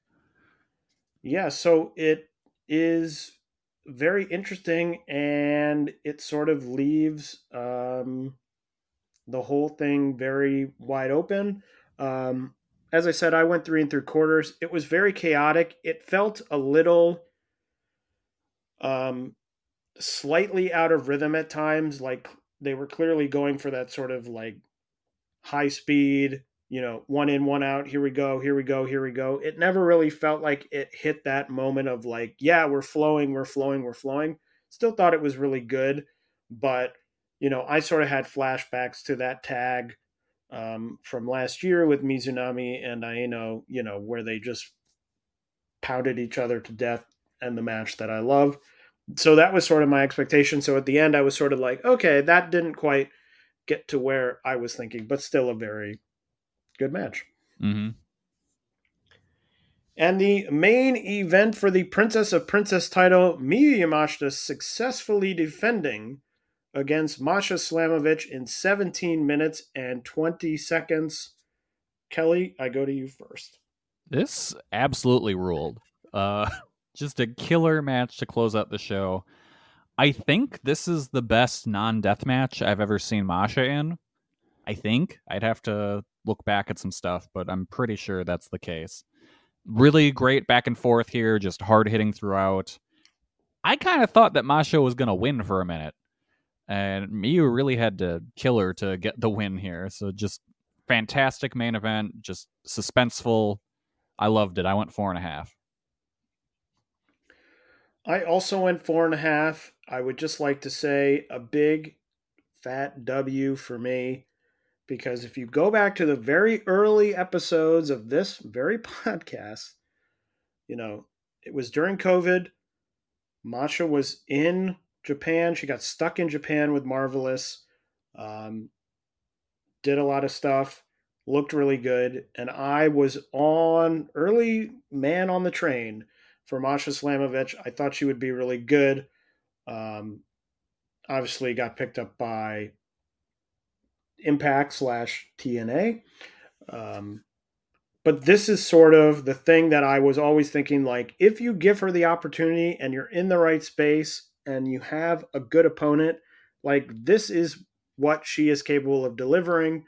Yeah, so it is very interesting and it sort of leaves um, the whole thing very wide open. Um, as I said, I went three and three quarters. It was very chaotic. It felt a little um, slightly out of rhythm at times. Like they were clearly going for that sort of like high speed, you know, one in, one out, here we go, here we go, here we go. It never really felt like it hit that moment of like, yeah, we're flowing, we're flowing, we're flowing. Still thought it was really good, but you know, I sort of had flashbacks to that tag um, from last year with Mizunami and Aino, you know, where they just pounded each other to death and the match that I love. So that was sort of my expectation. So at the end, I was sort of like, okay, that didn't quite get to where I was thinking, but still a very good match. Mm-hmm. And the main event for the Princess of Princess title, Miyu Yamashita successfully defending against Masha Slamovich in 17 minutes and 20 seconds. Kelly, I go to you first. This absolutely ruled. Uh, *laughs* just a killer match to close out the show. I think this is the best non death match I've ever seen Masha in. I think I'd have to look back at some stuff, but I'm pretty sure that's the case. Really great back and forth here, just hard hitting throughout. I kind of thought that Masha was going to win for a minute, and Miyu really had to kill her to get the win here. So just fantastic main event, just suspenseful. I loved it. I went four and a half. I also went four and a half. I would just like to say a big fat W for me because if you go back to the very early episodes of this very *laughs* podcast, you know, it was during COVID. Masha was in Japan. She got stuck in Japan with Marvelous. Um, did a lot of stuff, looked really good. And I was on early man on the train for Masha Slamovich. I thought she would be really good. Um, obviously, got picked up by Impact slash TNA. Um, but this is sort of the thing that I was always thinking like, if you give her the opportunity and you're in the right space and you have a good opponent, like this is what she is capable of delivering.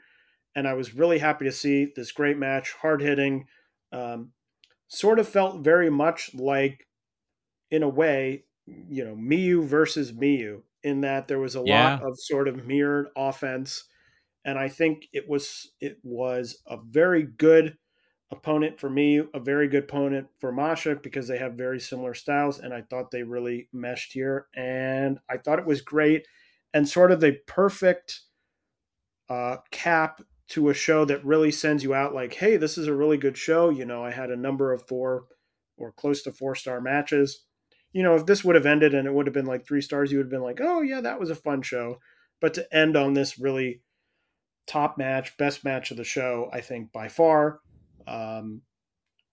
And I was really happy to see this great match, hard hitting. Um, sort of felt very much like, in a way, you know, Miyu versus Miyu, in that there was a yeah. lot of sort of mirrored offense and I think it was it was a very good opponent for me, a very good opponent for Masha because they have very similar styles, and I thought they really meshed here, and I thought it was great and sort of the perfect uh, cap to a show that really sends you out like, hey, this is a really good show. You know, I had a number of four or close to four star matches. You know, if this would have ended and it would have been like three stars, you would have been like, oh, yeah, that was a fun show. But to end on this really top match, best match of the show, I think by far, um,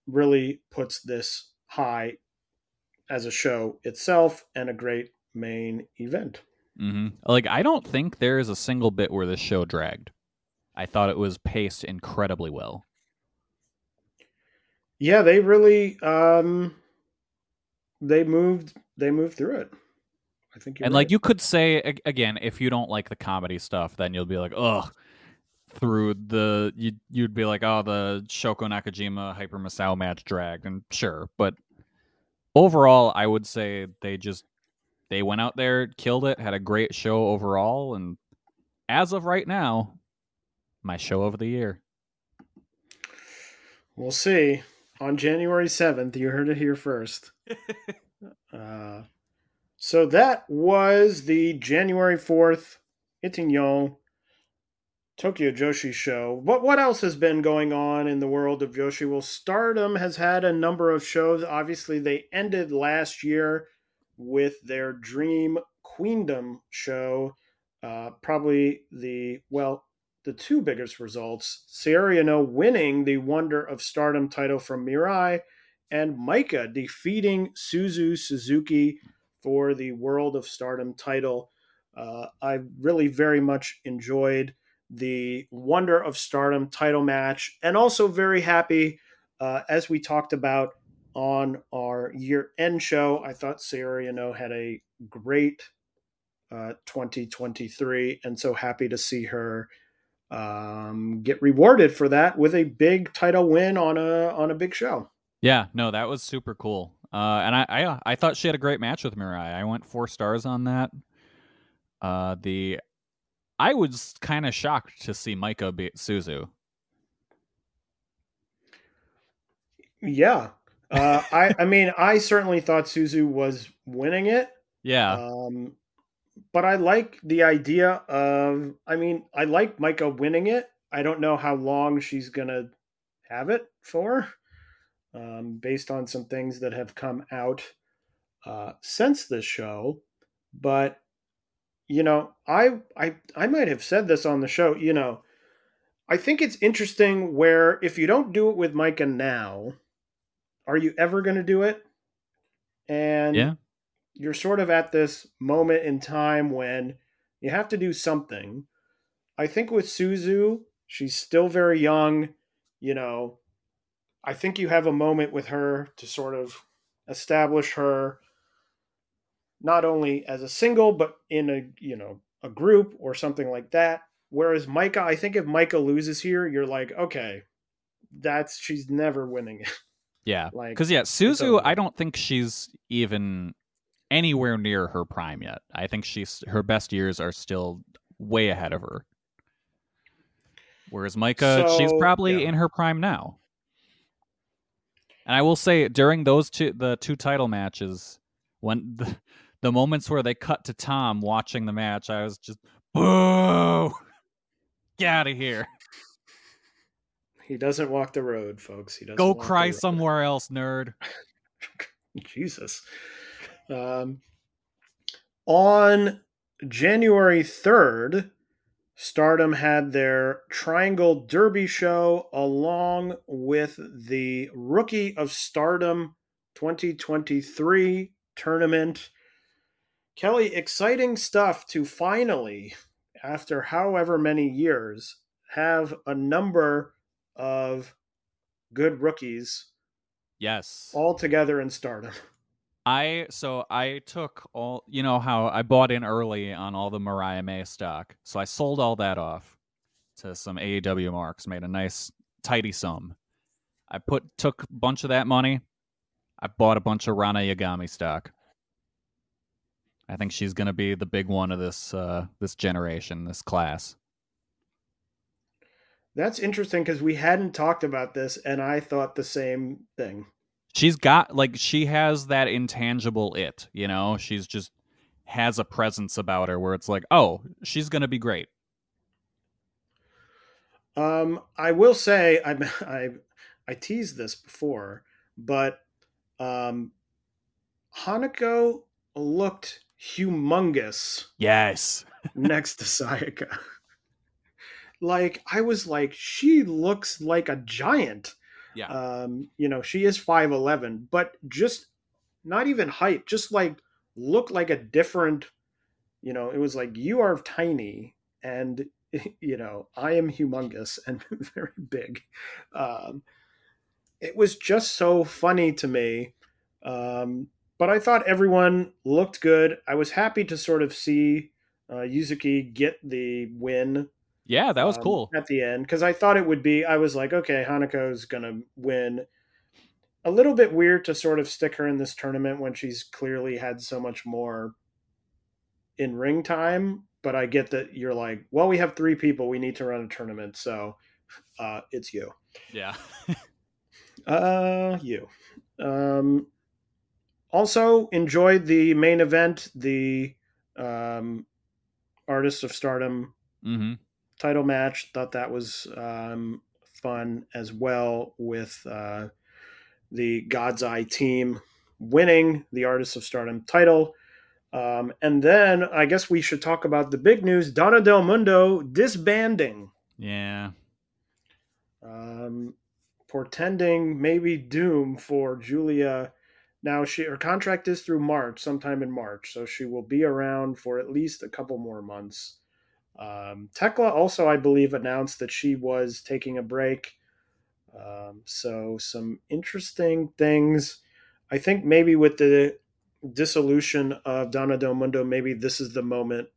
really puts this high as a show itself and a great main event. hmm Like, I don't think there is a single bit where this show dragged. I thought it was paced incredibly well. Yeah, they really um they moved they moved through it. I think and right. like you could say again, if you don't like the comedy stuff, then you'll be like, ugh. Through the you you'd be like, oh, the Shoko Nakajima Hyper Misao match dragged, and sure, but overall, I would say they just they went out there, killed it, had a great show overall, and as of right now, my show of the year. We'll see. On January 7th, you heard it here first. *laughs* uh, so that was the January 4th Ittenyon Tokyo Joshi show. What what else has been going on in the world of Joshi? Well, Stardom has had a number of shows. Obviously, they ended last year with their Dream Queendom show. Uh, probably the well, the two biggest results Saori winning the Wonder of Stardom title from Mirai, and Maika defeating Suzu Suzuki for the World of Stardom title. Uh, I really very much enjoyed the Wonder of Stardom title match, and also very happy, uh, as we talked about on our year end show. I thought No had a great uh, 2023, and so happy to see her um, get rewarded for that with a big title win on a on a big show. Yeah, no, that was super cool. Uh, and I, I I thought she had a great match with Mirai. I went four stars on that. Uh, the I was kind of shocked to see Maika beat Suzu. Yeah, uh, I I mean I certainly thought Suzu was winning it. Yeah, Um, but I like the idea of, I mean, I like Maika winning it. I don't know how long she's going to have it for, um, based on some things that have come out uh, since this show. But, you know, I, I, I might have said this on the show, you know, I think it's interesting where if you don't do it with Maika now, are you ever going to do it? And yeah, you're sort of at this moment in time when you have to do something. I think with Suzu, she's still very young. You know, I think you have a moment with her to sort of establish her not only as a single, but in a, you know, a group or something like that. Whereas Maika, I think if Maika loses here, you're like, okay, that's she's never winning it. *laughs* yeah. like, Because yeah, Suzu. I don't think she's even anywhere near her prime yet. I think she's her best years are still way ahead of her. Whereas Maika, she's probably yeah. in her prime now. And I will say during those two the two title matches, when *laughs* the, the moments where they cut to Tam watching the match, I was just boo. *laughs* Get out of here. He doesn't walk the road, folks. He doesn't Go cry somewhere else, nerd. *laughs* Jesus. Um, on January 3rd, Stardom had their Triangle Derby show along with the Rookie of Stardom 2023 tournament. Kelly, exciting stuff to finally, after however many years, have a number of good rookies Yes. all together in Stardom. I so I took all you know how I bought in early on all the Mariah May stock. So I sold all that off to some AEW marks, made a nice tidy sum. I put took a bunch of that money. I bought a bunch of Ranna Yagami stock. I think she's going to be the big one of this uh this generation, this class. That's interesting because we hadn't talked about this, and I thought the same thing. She's got like she has that intangible it, you know? She's just has a presence about her where it's like, "Oh, she's going to be great." Um, I will say *laughs* I I I teased this before, but um, Hanako looked humongous Yes. *laughs* next to Sayaka. like I was like, she looks like a giant. Yeah. Um, you know, she is five eleven, but just not even height, just like look like a different. You know, it was like you are tiny, and *laughs* you know I am humongous and *laughs* very big. Um, it was just so funny to me. Um, but I thought everyone looked good. I was happy to sort of see uh, Yuzuki get the win Yeah, that was um, cool. at the end because I thought it would be. I was like, okay, Hanako's gonna win. A little bit weird to sort of stick her in this tournament when she's clearly had so much more in ring time. But I get that you're like, well, we have three people. We need to run a tournament, so uh, it's you. Yeah. *laughs* Uh, you. Um, also enjoyed the main event, the um, Artists of Stardom hmm title match. Thought that was um, fun as well with uh, the God's Eye team winning the Artists of Stardom title. Um, and then I guess we should talk about the big news Donna Del Mondo disbanding, Yeah. um, portending maybe doom for Giulia. Now she her contract is through March, sometime in March, so she will be around for at least a couple more months. Um, Thekla also, I believe, announced that she was taking a break. Um, so some interesting things. I think maybe with the dissolution of Donna Del Mondo, maybe this is the moment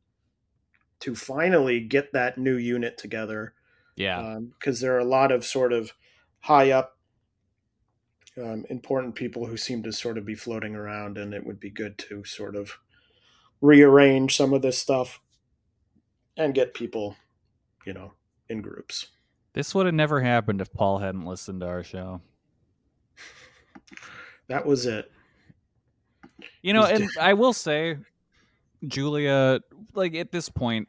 to finally get that new unit together Yeah. because there are a lot of sort of high up um, important people who seem to sort of be floating around and it would be good to sort of rearrange some of this stuff and get people you know in groups This would have never happened if Paul hadn't listened to our show. that was it You know, and I will say, Giulia, like at this point,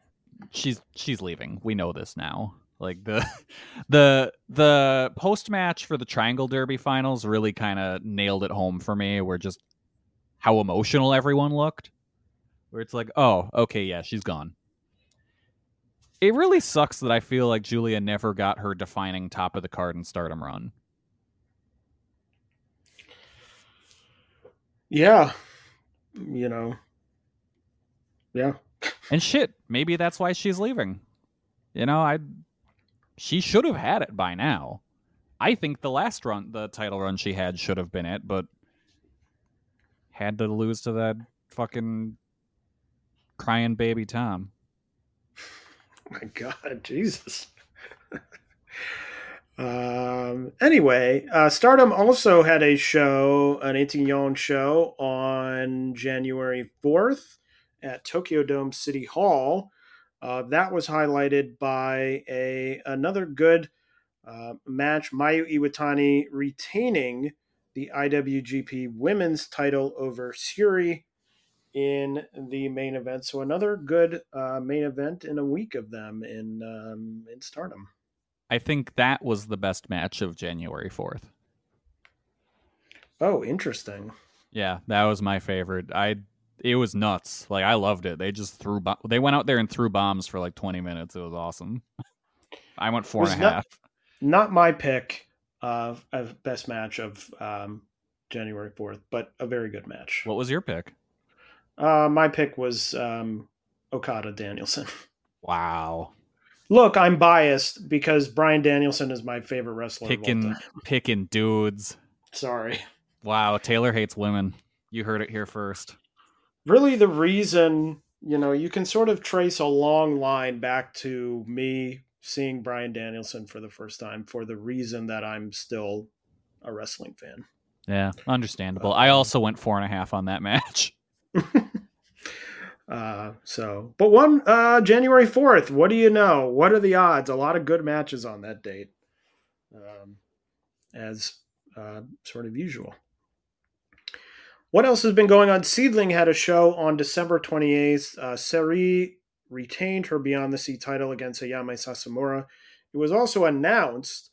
she's she's leaving. We know this now. Like the *laughs* the the post match for the Triangle Derby finals really kind of nailed it home for me. Where just how emotional everyone looked. Where it's like, oh, okay, yeah, she's gone. It really sucks that I feel like Giulia never got her defining top of the card and stardom run. yeah you know yeah And shit, maybe that's why she's leaving. You know, I she should have had it by now. I think the last run, the title run she had should have been it, but had to lose to that fucking crying baby Tam. *laughs* my god jesus *laughs* um anyway uh stardom also had a show an Ittenyon show on january 4th at tokyo dome city hall uh, that was highlighted by a another good uh, match mayu iwatani retaining the iwgp women's title over syuri in the main event. So another good uh, main event in a week of them in um, in Stardom. I think that was the best match of January 4th. Oh, interesting. Yeah, that was my favorite. I it was nuts. Like I loved it. They just threw they went out there and threw bombs for like 20 minutes. It was awesome. *laughs* I went four and a half. not- Not my pick of, of best match of um, January fourth, but a very good match. What was your pick? Uh, my pick was um, Okada Danielson. *laughs* Wow. Look, I'm biased because Bryan Danielson is my favorite wrestler. Picking picking dudes. Sorry. Wow, Taylor hates women. You heard it here first. Really the reason you know you can sort of trace a long line back to me seeing bryan danielson for the first time for the reason that i'm still a wrestling fan Yeah, understandable. I also went four and a half on that match. *laughs* *laughs* uh so but one uh january 4th what do you know what are the odds a lot of good matches on that date um as uh sort of usual what else has been going on SEAdLINNNG had a show on december 28th uh sareee retained her beyond the sea title against ayame sasamura It was also announced.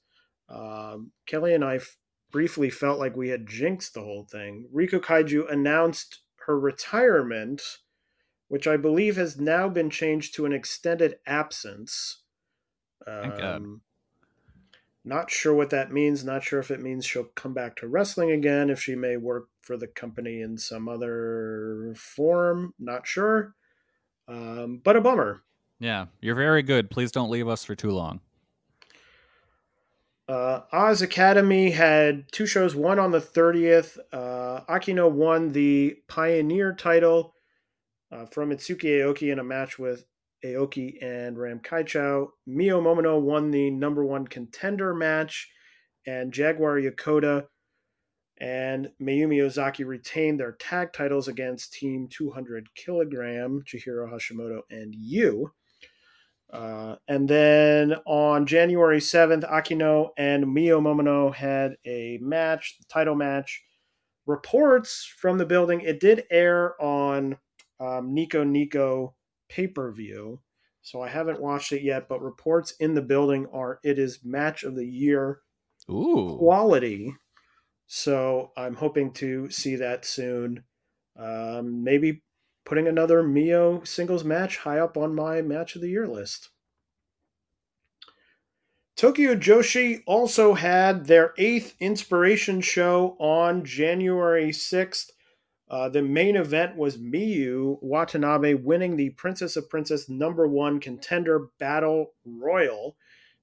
Um, Kelly and I f- briefly felt like we had jinxed the whole thing. Riko Kaiju announced her retirement, which I believe has now been changed to an extended absence. Um, not sure what that means. Not sure if it means she'll come back to wrestling again, if she may work for the company in some other form. Not sure. Um, but a bummer. Yeah, you're very good. Please don't leave us for too long. Uh, Oz Academy had two shows, one on the 30th. Uh, Akino won the Pioneer title uh, from Itsuki Aoki in a match with Aoki and Ram Kaicho. Mio Momono won the number one contender match, and Jaguar Yokota and Mayumi Ozaki retained their tag titles against Team 200 Kilogram, Chihiro Hashimoto and Yu. Uh, and then on January 7th, Akino and Mio Momono had a match, title match. Reports from the building, it did air on um, Nico Nico pay per view. So I haven't watched it yet, but reports in the building are it is match of the year Ooh. quality. So I'm hoping to see that soon. Um, maybe putting another Mio singles match high up on my match of the year list. Tokyo Joshi also had their eighth inspiration show on January 6th. Uh, the main event was Miyu Watanabe winning the Princess of Princess number one contender battle royal,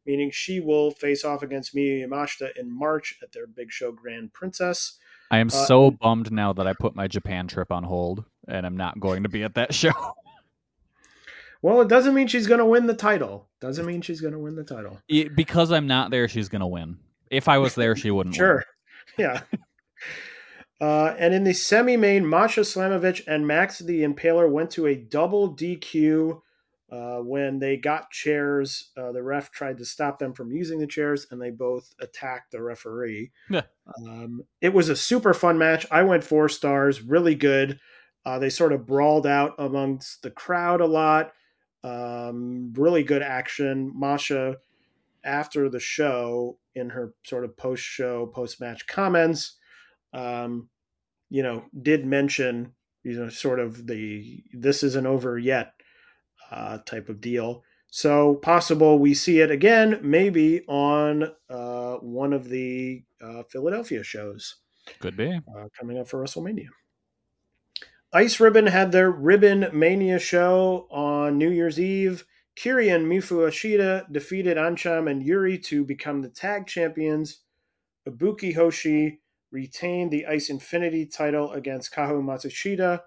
meaning she will face off against Miyu Yamashita in March at their big show Grand Princess. I am Uh, so bummed now that I put my Japan trip on hold and I'm not going to be at that *laughs* show. Well, it doesn't mean she's going to win the title. Doesn't mean she's going to win the title. Y- because I'm not there, she's going to win. If I was there, she wouldn't *laughs* Sure. *laughs* Yeah. Uh, and in the semi-main, Masha Slamovich and Max the Impaler went to a double DQ uh, when they got chairs. Uh, the ref tried to stop them from using the chairs, and they both attacked the referee. Yeah. Um, it was a super fun match. I went four stars, really good. Uh, they sort of brawled out amongst the crowd a lot. Um, really good action. Masha, after the show, in her sort of post-show, post-match comments, um, you know, did mention, you know, sort of the this isn't over yet uh, type of deal. So possible we see it again, maybe on uh, one of the uh, Philadelphia shows. Could be. uh, coming up for WrestleMania. Ice Ribbon had their Ribbon Mania show on New Year's Eve. Kiri and Mifu Ashida defeated Ancham and Yuri to become the tag champions. Ibuki Hoshi retained the Ice Infinity title against Kaho Matsushita.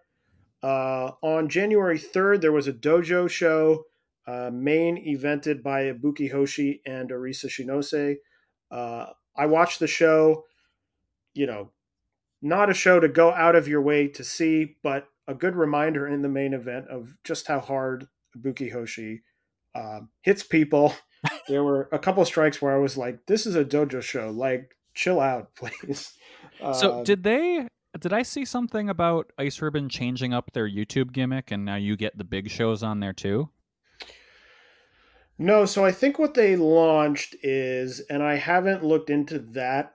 Uh, on January 3rd, there was a dojo show, uh, main evented by Ibuki Hoshi and Arisa Shinose. Uh, I watched the show, you know, not a show to go out of your way to see, but a good reminder in the main event of just how hard Ibuki Hoshi um, hits people. *laughs* there were a couple strikes where I was like, "This is a dojo show. Like, chill out, *laughs* please." So Uh, did they? Did I see something about Ice Ribbon changing up their YouTube gimmick and now you get the big shows on there too? No, so I think what they launched is, and I haven't looked into that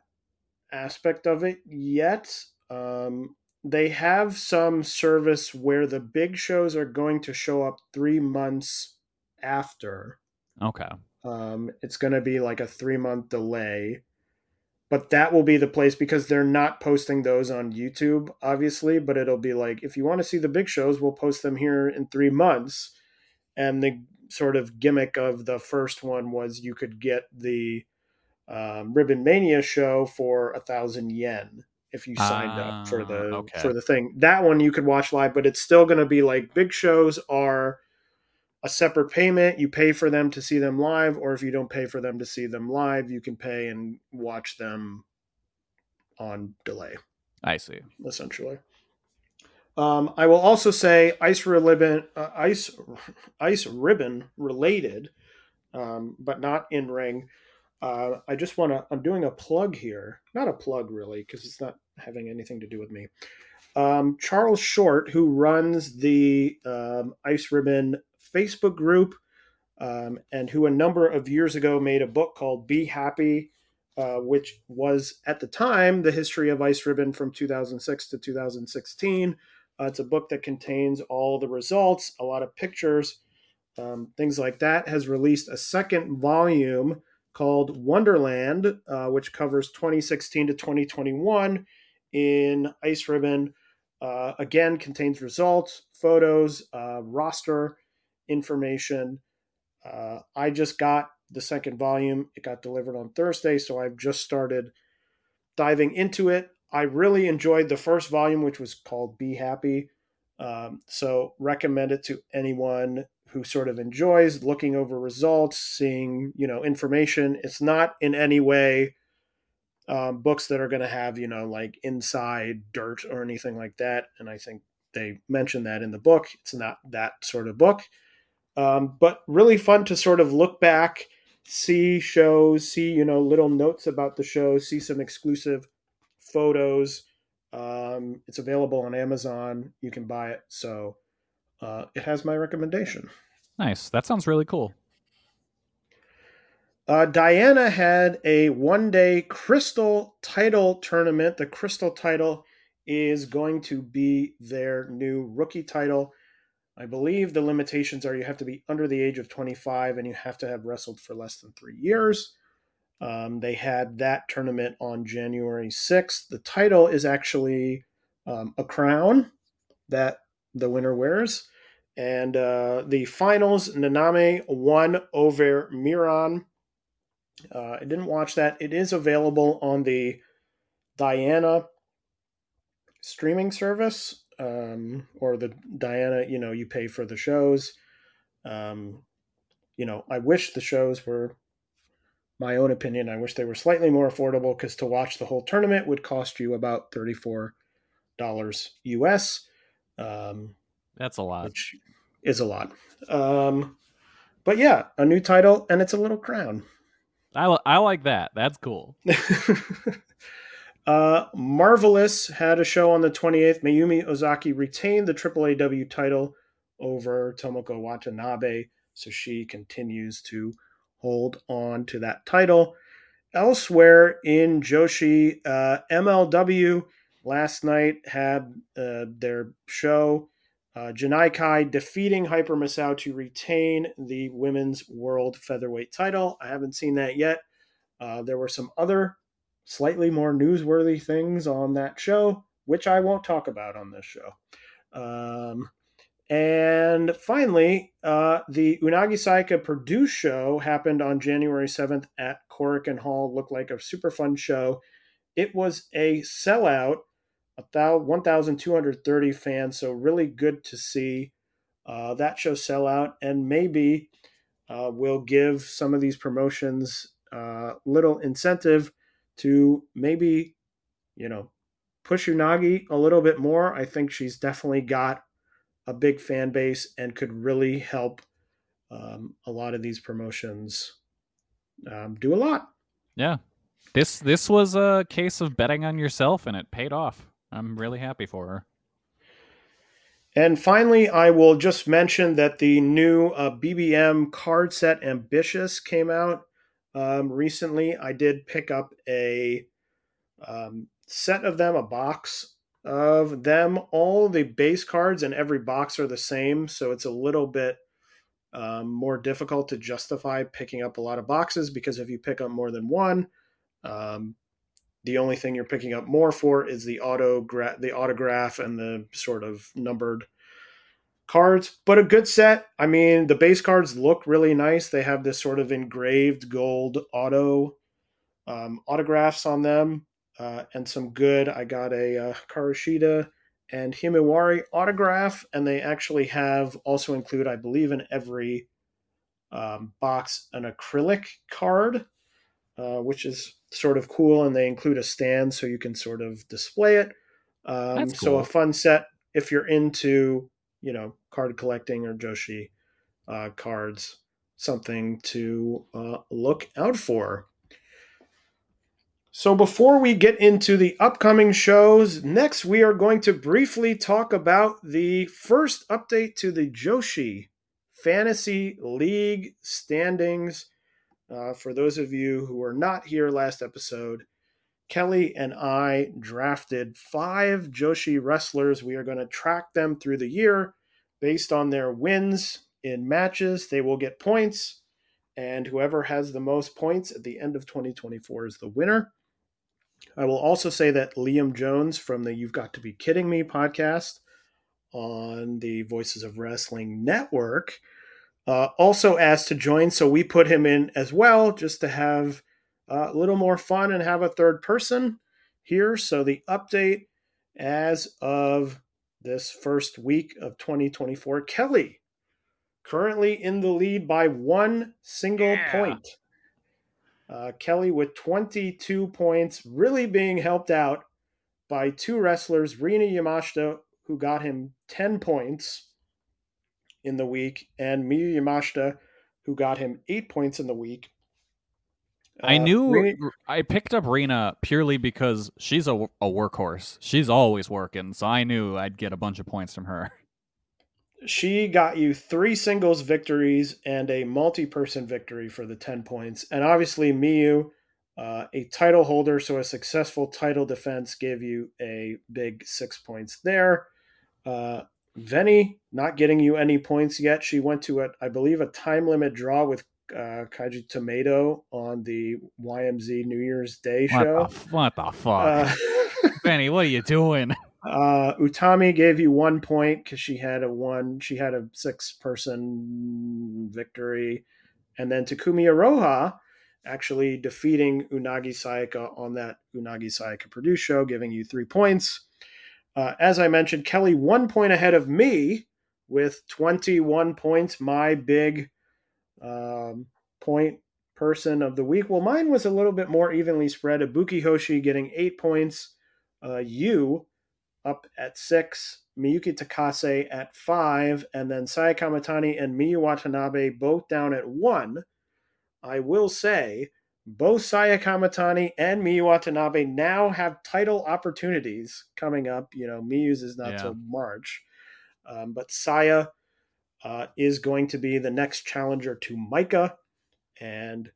aspect of it yet. Um, they have some service where the big shows are going to show up three months after. Okay. Um, it's going to be like a three month delay, but that will be the place because they're not posting those on YouTube, obviously. But it'll be like if you want to see the big shows, we'll post them here in three months. And the sort of gimmick of the first one was you could get the um, Ribbon Mania show for a thousand yen if you signed up for Ah, the okay. for the thing. That one you could watch live, but it's still going to be like big shows are a separate payment. You pay for them to see them live, or if you don't pay for them to see them live, you can pay and watch them on delay, I see. essentially. Um, I will also say ice ribbon, uh, ice, *laughs* ice ribbon related, um, but not in ring. Uh, I just want to. I'm doing a plug here, not a plug really, because it's not having anything to do with me. Um, Charles Short, who runs the um, Ice Ribbon Facebook group, um, and who a number of years ago made a book called Be Happy, uh, which was at the time the history of Ice Ribbon from 2006 to 2016. Uh, it's a book that contains all the results, a lot of pictures, um, things like that. Has released a second volume called Wonderland, uh, which covers 2016 to 2021 in Ice Ribbon. Uh, again, contains results, photos, uh, roster information. Uh, I just got the second volume. It got delivered on Thursday, so I've just started diving into it. I really enjoyed the first volume, which was called Be Happy. Um, so recommend it to anyone who sort of enjoys looking over results, seeing you know information. It's not in any way um, books that are going to have you know like inside dirt or anything like that. And I think they mention that in the book. It's not that sort of book, um, but really fun to sort of look back, see shows, see you know little notes about the show, see some exclusive photos. Um, it's available on Amazon. You can buy it. So uh, it has my recommendation. Nice. That sounds really cool. Uh, Diana had a one day crystal title tournament. The crystal title is going to be their new rookie title. I believe the limitations are you have to be under the age of 25 and you have to have wrestled for less than three years. Um, they had that tournament on January 6th. The title is actually um, a crown that the winner wears. And uh, the finals, Naname won over Miran. Uh, I didn't watch that. It is available on the Diana streaming service um, or the Diana, you know, you pay for the shows. Um, you know, I wish the shows were my own opinion. I wish they were slightly more affordable because to watch the whole tournament would cost you about $34 US. Um, That's a lot. which is a lot. Um, but yeah, a new title and it's a little crown. I, I like that. That's cool. *laughs* uh, Marvelous had a show on the 28th. Mayumi Ozaki retained the AAAW title over Tomoko Watanabe, so she continues to hold on to that title. Elsewhere in Joshi, uh, MLW last night had uh, their show. Uh, Janai Kai defeating Hyper Misao to retain the women's world featherweight title. I haven't seen that yet. Uh, there were some other slightly more newsworthy things on that show, which I won't talk about on this show. Um, and finally, uh, the Unagi Sayaka Purdue show happened on January 7th at Korakuen Hall. Looked like a super fun show. It was a sellout, a thou- 1,230 fans, so really good to see uh, that show sell out. And maybe uh, will give some of these promotions uh, little incentive to maybe, you know, push Unagi a little bit more. I think she's definitely got a big fan base and could really help um, a lot of these promotions um, do a lot. Yeah. This this was a case of betting on yourself and it paid off. I'm really happy for her. And finally, I will just mention that the new uh, BBM card set Ambitious came out um, recently. I did pick up a um, set of them, a box of them. All the base cards and every box are the same, so it's a little bit um, more difficult to justify picking up a lot of boxes because if you pick up more than one, um, the only thing you're picking up more for is the autograph, the autograph, and the sort of numbered cards. But a good set. I mean, the base cards look really nice. They have this sort of engraved gold auto um, autographs on them, uh, and some good. I got a uh, Karushida and Himawari autograph, and they actually have also include, I believe, in every um, box an acrylic card, uh, which is sort of cool, and they include a stand so you can sort of display it. Um, That's So a fun set if you're into, you know, card collecting or Joshi uh, cards, something to uh, look out for. So before we get into the upcoming shows, next we are going to briefly talk about the first update to the Joshi fantasy league standings. Uh, for those of you who were not here last episode, Kelly and I drafted five Joshi wrestlers. We are going to track them through the year based on their wins in matches. They will get points, and whoever has the most points at the end of 2024 is the winner. I will also say that Liam Jones from the You've Got to Be Kidding Me podcast on the Voices of Wrestling Network uh, also asked to join. So we put him in as well just to have a little more fun and have a third person here. So the update as of this first week of 2024 Kelly currently in the lead by one single Yeah. point. Uh, Kelly with 22 points, really being helped out by two wrestlers, Rina Yamashita, who got him 10 points in the week, and Miyu Yamashita, who got him eight points in the week. I Uh, knew I picked up Rina purely because she's a, a workhorse. She's always working, so I knew I'd get a bunch of points from her. *laughs* she got you three singles victories and a multi-person victory for the 10 points and obviously miyu uh, a title holder so a successful title defense gave you a big six points there uh, Veni not getting you any points yet she went to a i believe a time limit draw with uh, kaiju tomato on the ymz new year's day What show the, what the fuck? uh, *laughs* Veni, what are you doing? *laughs* Uh, Utami gave you one point because she had a one. She had a six-person victory, and then Takumi Iroha actually defeating Unagi Sayaka on that Unagi Sayaka Purdue show, giving you three points. Uh, as I mentioned, Kelly one point ahead of me with 21 points. My big um, point person of the week. Well, mine was a little bit more evenly spread. Ibuki Hoshi getting eight points. Uh, you up at six, Miyuki Takase at five, and then Saya Kamitani and Miyu Watanabe both down at one. I will say both Saya Kamitani and Miyu Watanabe now have title opportunities coming up. You know, Miyu's is not Yeah. till March, um, but Saya uh, is going to be the next challenger to Maika. And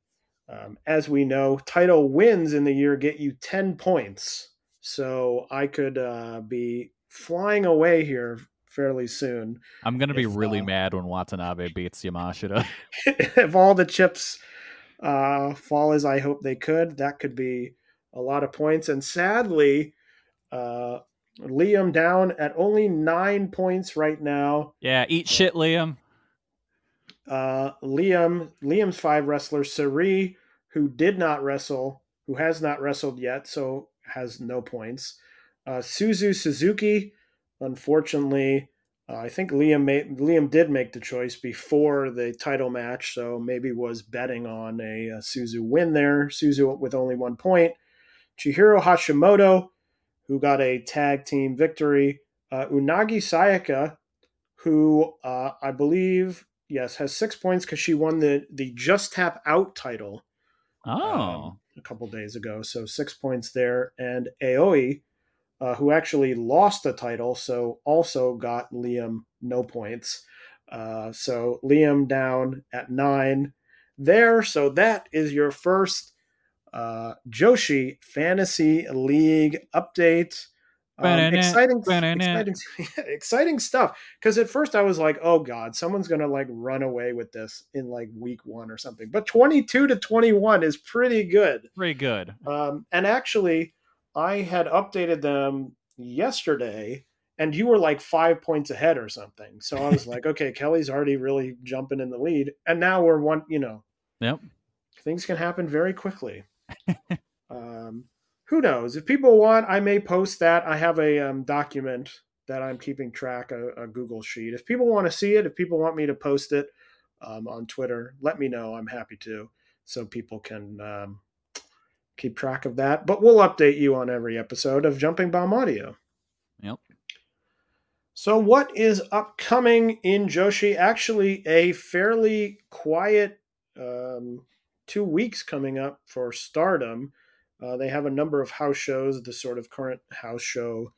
um, as we know, title wins in the year get you 10 points. So I could uh, be flying away here fairly soon. I'm gonna be If, really uh, mad when Watanabe beats Yamashita. *laughs* *laughs* if all the chips uh, fall as I hope they could, that could be a lot of points. And sadly, uh, Liam down at only nine points right now. yeah, eat shit, Liam. Uh, Liam, Liam's five wrestler, Sareee, who did not wrestle, who has not wrestled yet, so has no points. Uh, Suzu Suzuki, unfortunately, uh, I think Liam made, Liam did make the choice before the title match, so maybe was betting on a, uh Suzu win there. Suzu with only one point. Chihiro Hashimoto, who got a tag team victory. Uh, Unagi Sayaka, who uh, I believe yes has six points because she won the the Just Tap Out title Oh, um, a couple days ago. So six points there. And Aoi, uh, who actually lost the title, so also got Liam no points. Uh, so Liam down at nine there. So that is your first uh, Joshi Fantasy League update. Um, exciting, exciting, *laughs* exciting stuff. Because at first I was like, "Oh God, someone's gonna like run away with this in like week one or something." But twenty-two to twenty-one is pretty good. pretty good. Um, and actually, I had updated them yesterday, and you were like five points ahead or something. So I was *laughs* like, "Okay, Kelly's already really jumping in the lead," and now we're one. You know, Yep. things can happen very quickly. Um, who knows? If people want, I may post that. I have a um, document that I'm keeping track, a, a Google sheet. If people want to see it, if people want me to post it um, on Twitter, let me know. I'm happy to, so people can um, keep track of that. But we'll update you on every episode of Jumping Bomb Audio. Yep. So, what is upcoming in Joshi? Actually, a fairly quiet um, two weeks coming up for Stardom. Uh, they have a number of house shows. The sort of current house show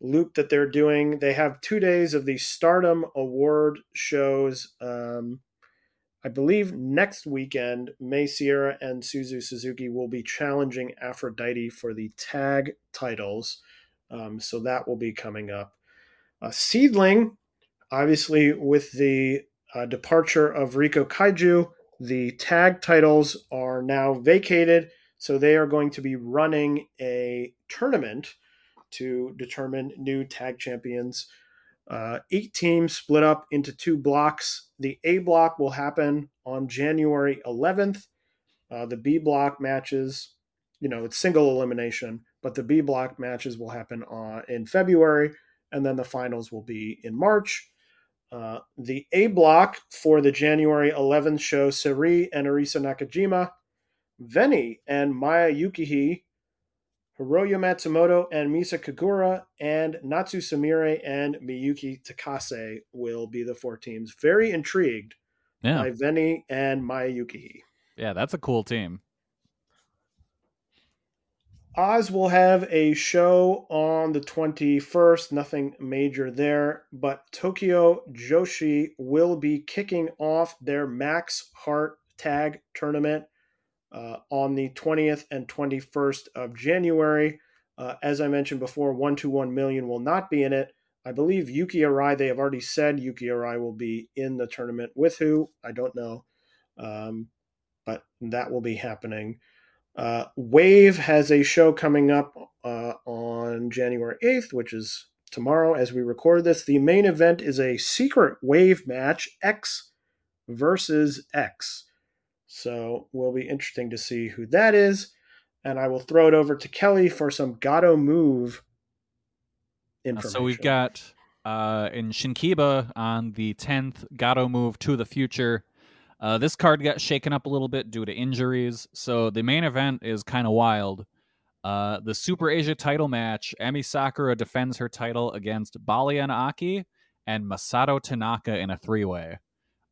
loop that they're doing. They have two days of the Stardom Award shows. Um, I believe next weekend, Mei Seira and Suzu Suzuki will be challenging Aphrodite for the tag titles. Um, so that will be coming up. Uh, SEAdLINNNG, obviously, with the uh, departure of Riko Kaiju, the tag titles are now vacated. So they are going to be running a tournament to determine new tag champions. Uh, eight teams split up into two blocks. The A block will happen on January 11th. Uh, the B block matches, you know, it's single elimination, but the B block matches will happen uh, in February, and then the finals will be in March. Uh, the A block for the January 11th show, Sareee and Arisa Nakajima, Veni and Maya Yukihi Hiroyo Matsumoto and Misa Kagura, and Natsu Sumire and Miyuki Takase will be the four teams. Very intrigued Yeah. by Veni and Maya Yukihi. Yeah, that's a cool team. Oz will have a show on the 21st, nothing major there, but Tokyo Joshi will be kicking off their Max Heart Tag Tournament uh, on the 20th and 21st of January. Uh, as I mentioned before, 121 million will not be in it. I believe Yuki Arai, they have already said Yuki Arai will be in the tournament with who? I don't know. Um, but that will be happening. Uh, Wave has a show coming up uh, on January 8th, which is tomorrow as we record this. The main event is a secret Wave match, X versus X. So will be interesting to see who that is. And I will throw it over to Kelly for some Gatoh Move Uh, information. So we've got uh, in Shinkiba on the 10th, Gatoh Move to the future. Uh, this card got shaken up a little bit due to injuries. So the main event is kind of wild. Uh, the Super Asia title match, Emi Sakura defends her title against Baliyan Akki and Masato Tanaka in a three way.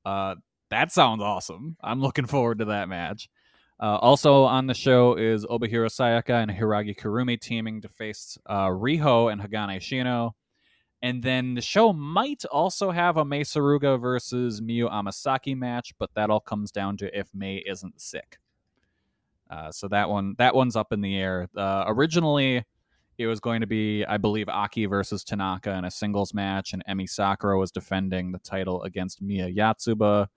Uh, that sounds awesome. I'm looking forward to that match. Uh, also on the show is Obihiro Sayaka and Hiragi Kurumi teaming to face uh, Riho and Hagane Shino. And then the show might also have a Mei Saruga versus Miyu Amasaki match, but that all comes down to if May isn't sick. Uh, so that one, that one's up in the air. Uh, originally, it was going to be, I believe, Akki versus Tanaka in a singles match, and Emi Sakura was defending the title against Mia Yatsuba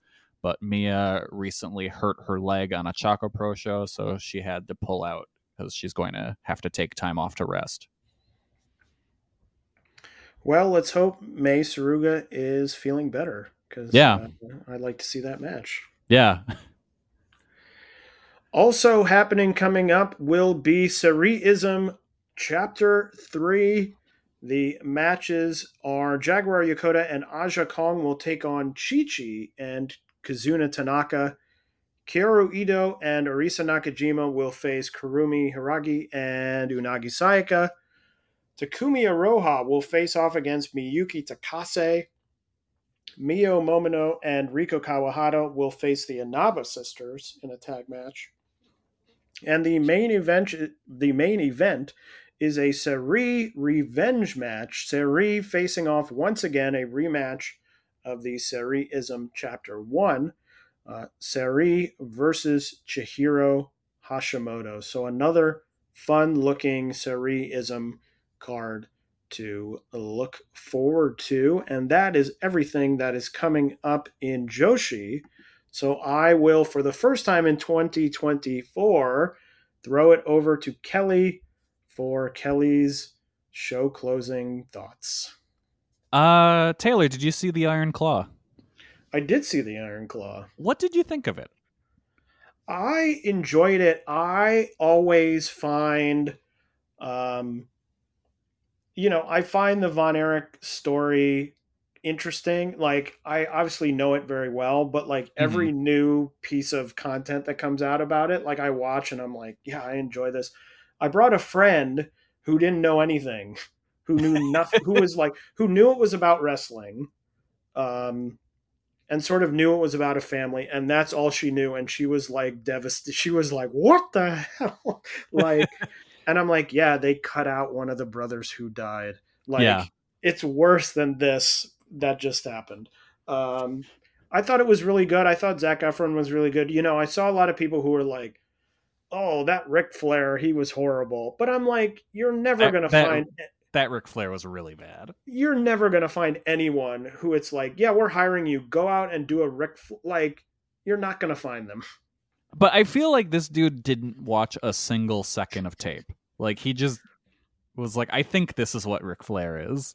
but Mia recently hurt her leg on a Choco Pro show, so she had to pull out because she's going to have to take time off to rest. Well, let's hope Mei Saruga is feeling better because Yeah. uh, I'd like to see that match. Yeah, *laughs* Also happening coming up will be Sareee-ism Chapter 3. The matches are Jaguar Yokota and Aja Kong will take on Chi Chi and Kazuna Tanaka. Kyoru Ito and Arisa Nakajima will face Kurumi Hiragi and Unagi Sayaka. Takumi Iroha will face off against Miyuki Takase. Mio Momono and Riko Kawahata will face the Inaba sisters in a tag match. And the main event the main event is a Sareee revenge match. Sareee facing off once again a rematch of the Sareee-ism Chapter 1. Uh, Sareee versus Chihiro Hashimoto. So another fun looking Sareee-ism card to look forward to. And that is everything that is coming up in Joshi. So I will, for the first time in 2024, throw it over to Kelly for Kelly's show closing thoughts. uh, Taylor, did you see the Iron Claw? I did see the Iron Claw. What did you think of it? I enjoyed it. I always find, um, you know, I find the Von Erich story interesting. Like, I obviously know it very well, but like every new piece of content that comes out about it, like I watch and I'm like, yeah, I enjoy this. I brought a friend who didn't know anything, who knew nothing, who was like, who knew it was about wrestling. Um, and sort of knew it was about a family and that's all she knew and she was like devastated she was like what the hell *laughs* like and i'm like yeah they cut out one of the brothers who died Like Yeah. it's worse than this that just happened. Um, I thought it was really good. I thought Zac Efron was really good. You know, I saw a lot of people who were like, "Oh, that Ric Flair, he was horrible." But I'm like, you're never That- gonna that- find That Ric Flair was really bad. you're never gonna find anyone who it's like, yeah, we're hiring you. Go out and do a Ric Fl-. like. You're not gonna find them. But I feel like this dude didn't watch a single second of tape. Like he just was like, I think this is what Ric Flair is.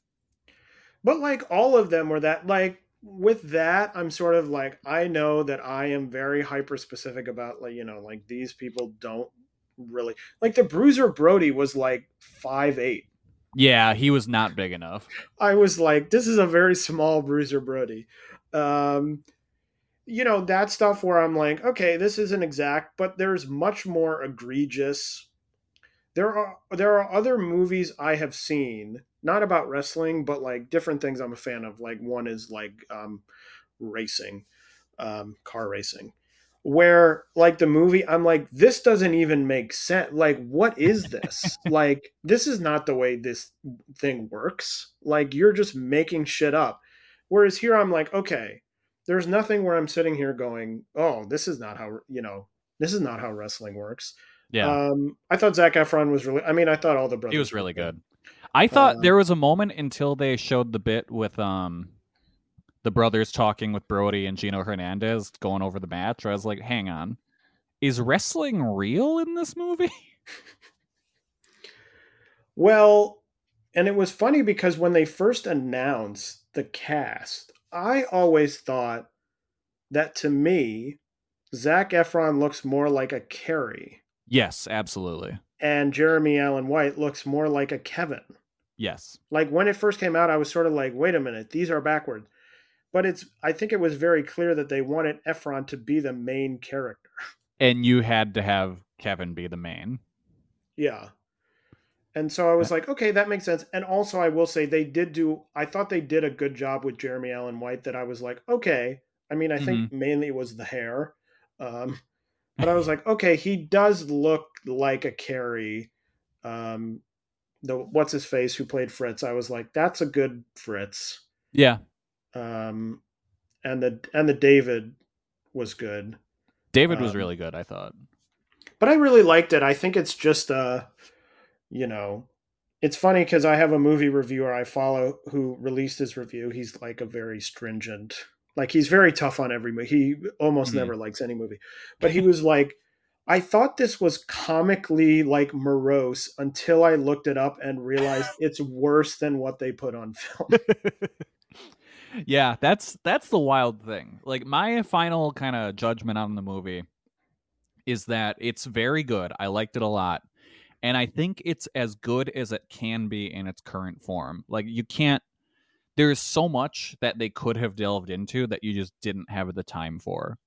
But like all of them were that like with that, I'm sort of like I know that I am very hyper specific about like you know like these people don't really like the Bruiser Brody was like five eight. Yeah, he was not big enough. I was like, this is a very small Bruiser Brody. Um, you know that stuff where I'm like, okay, this isn't exact, but there's much more egregious. There are there are other movies I have seen, not about wrestling, but like different things I'm a fan of. Like one is like um, racing, um, car racing, where like the movie, I'm like, this doesn't even make sense. Like, what is this? *laughs* like, this is not the way this thing works. Like, you're just making shit up. Whereas here, I'm like, okay, there's nothing where I'm sitting here going, oh, this is not how you know, this is not how wrestling works. Yeah. Um, I thought Zac Efron was really. I mean, I thought all the brothers. he was really good. I thought Uh, there was a moment until they showed the bit with um the brothers talking with Brody and Gino Hernandez going over the match. Where I was like, hang on, is wrestling real in this movie? *laughs* Well, and it was funny because when they first announced the cast, I always thought that to me, Zac Efron looks more like a Kerry, yes, absolutely. and Jeremy Allen White looks more like a Kevin. Yes. Like when it first came out, I was sort of like, wait a minute, these are backwards. But it's I think it was very clear that they wanted Efron to be the main character. And you had to have Kevin be the main. Yeah. And so I was like, okay, that makes sense. And also, I will say they did do, I thought they did a good job with Jeremy Allen White that I was like, okay. I mean, I think mainly it was the hair. Um, *laughs* but I was like, okay, he does look like a Kerry. Um, the what's his face who played Fritz. I was like, that's a good Fritz. Yeah. Um, and the and the David was good. David was Um, really good, I thought. but I really liked it. I think it's just uh you know, it's funny because I have a movie reviewer I follow who released his review. He's like a very stringent, like he's very tough on every movie. He almost Mhm. never likes any movie, but he was like, I thought this was comically like morose until I looked it up and realized *laughs* it's worse than what they put on film. *laughs* yeah, that's that's the wild thing. Like my final kind of judgment on the movie is that it's very good. I liked it a lot. And I think it's as good as it can be in its current form. Like you can't there's so much that they could have delved into that you just didn't have the time for.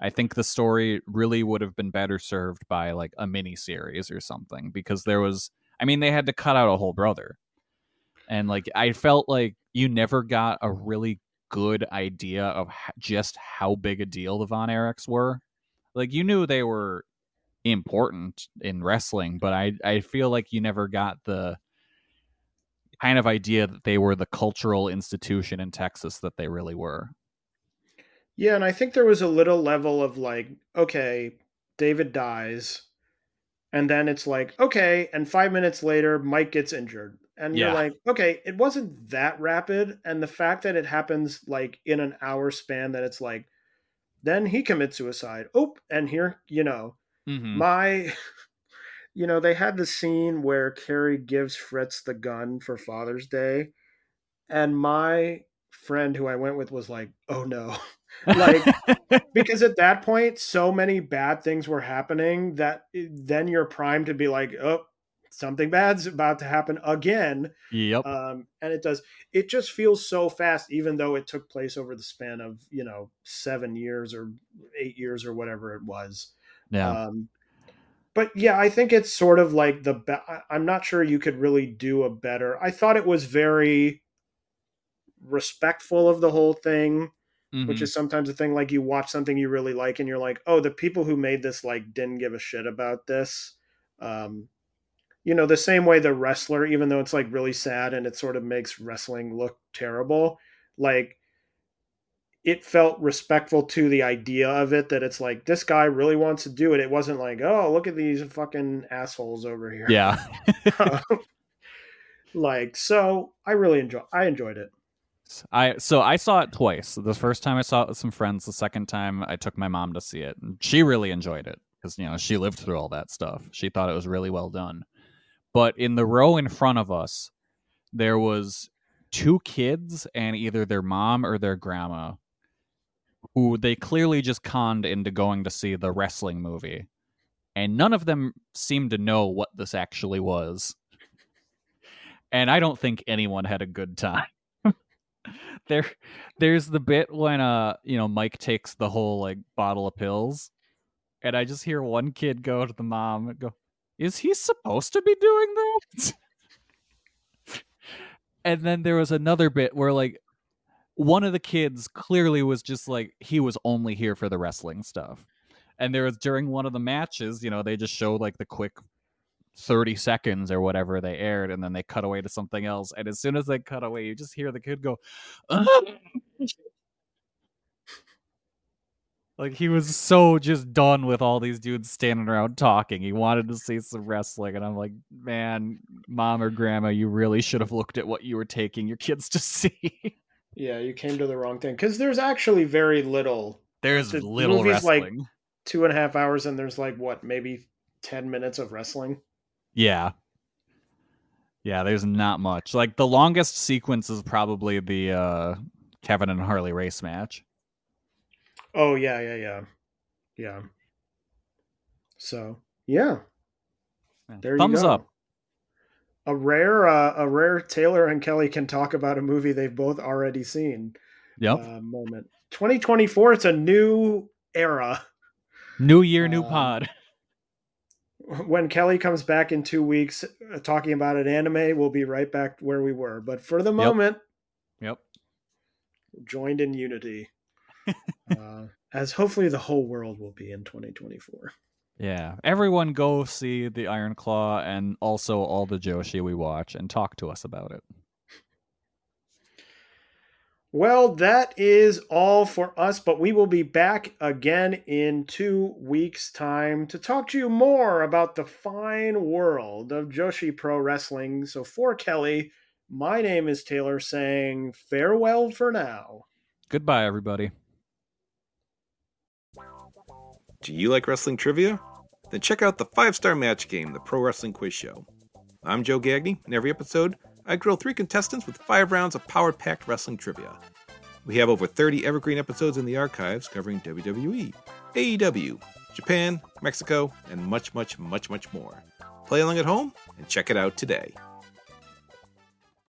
I think the story really would have been better served by like a mini series or something because there was I mean they had to cut out a whole brother. And like I felt like you never got a really good idea of just how big a deal the Von Erichs were. Like you knew they were important in wrestling, but I I feel like you never got the kind of idea that they were the cultural institution in Texas that they really were. Yeah, and I think there was a little level of like, okay, David dies, and then it's like, okay, and five minutes later, Mike gets injured. And you're like, okay, it wasn't that rapid. And the fact that it happens like in an hour span, that it's like, then he commits suicide. Oh, and here, you know, Mm-hmm. my, *laughs* you know, they had the scene where Kerry gives Fritz the gun for Father's Day. And my friend who I went with was like, oh no. *laughs* like, *laughs* because at that point so many bad things were happening that then you're primed to be like oh something bad's about to happen again yep. um, and it does it just feels so fast even though it took place over the span of you know seven years or eight years or whatever it was yeah. um, but yeah i think it's sort of like the be- i'm not sure you could really do a better i thought it was very respectful of the whole thing which Mhm. is sometimes a thing like you watch something you really like and you're like oh the people who made this like didn't give a shit about this um you know, the same way the wrestler, even though it's like really sad and it sort of makes wrestling look terrible, like it felt respectful to the idea of it that it's like this guy really wants to do it. It wasn't like, oh, look at these fucking assholes over here. Yeah. *laughs* Um, like so I really enjoy I enjoyed it. I so I saw it twice. The first time I saw it with some friends. The second time I took my mom to see it, and she really enjoyed it because you know she lived through all that stuff. She thought it was really well done. But in the row in front of us, there was two kids and either their mom or their grandma, who they clearly just conned into going to see the wrestling movie, and none of them seemed to know what this actually was. And I don't think anyone had a good time. *laughs* There there's the bit when uh you know mike takes the whole like bottle of pills. And i just hear one kid go to the mom and go is he supposed to be doing that? *laughs* And then there was another bit where like one of the kids clearly was just like he was only here for the wrestling stuff. And there was during one of the matches you know they just showed like the quick 30 seconds or whatever they aired and then they cut away to something else. And as soon as they cut away you just hear the kid go *laughs* like he was so just done with all these dudes standing around talking. He wanted to see some wrestling and i'm like man mom or grandma you really should have looked at what you were taking your kids to *laughs* see Yeah, you came to the wrong thing because there's actually very little. there's The little movie's like- wrestling Two and a half hours, and there's like what, maybe ten minutes of wrestling. Yeah. Yeah, there's not much. Like the longest sequence is probably the uh Kevin and Harley race match. Oh yeah, yeah, yeah, yeah. So yeah, there you Thumbs go. up. A rare, uh, a rare Taylor and Kelly can talk about a movie they've both already seen. Yep. Uh, moment. 2024. It's a new era. new year, new um, pod. *laughs* When Kelly comes back in two weeks uh, talking about an anime, we'll be right back where we were. But for the moment, Yep. joined in unity, *laughs* uh, as hopefully the whole world will be in 2024. Yeah. Everyone go see the Iron Claw and also all the Joshi we watch and talk to us about it. Well, that is all for us, but we will be back again in two weeks' time to talk to you more about the fine world of Joshi Pro Wrestling. So, for Kelly, my name is Taylor saying farewell for now. Goodbye, everybody. Do you like wrestling trivia? Then check out the five star match game, the Pro Wrestling Quiz Show. I'm Joe Gagney, and every episode, I grill three contestants with five rounds of power packed wrestling trivia. We have over 30 evergreen episodes in the archives covering WWE, AEW, Japan, Mexico, and much, much, much, much more. Play along at home and check it out today.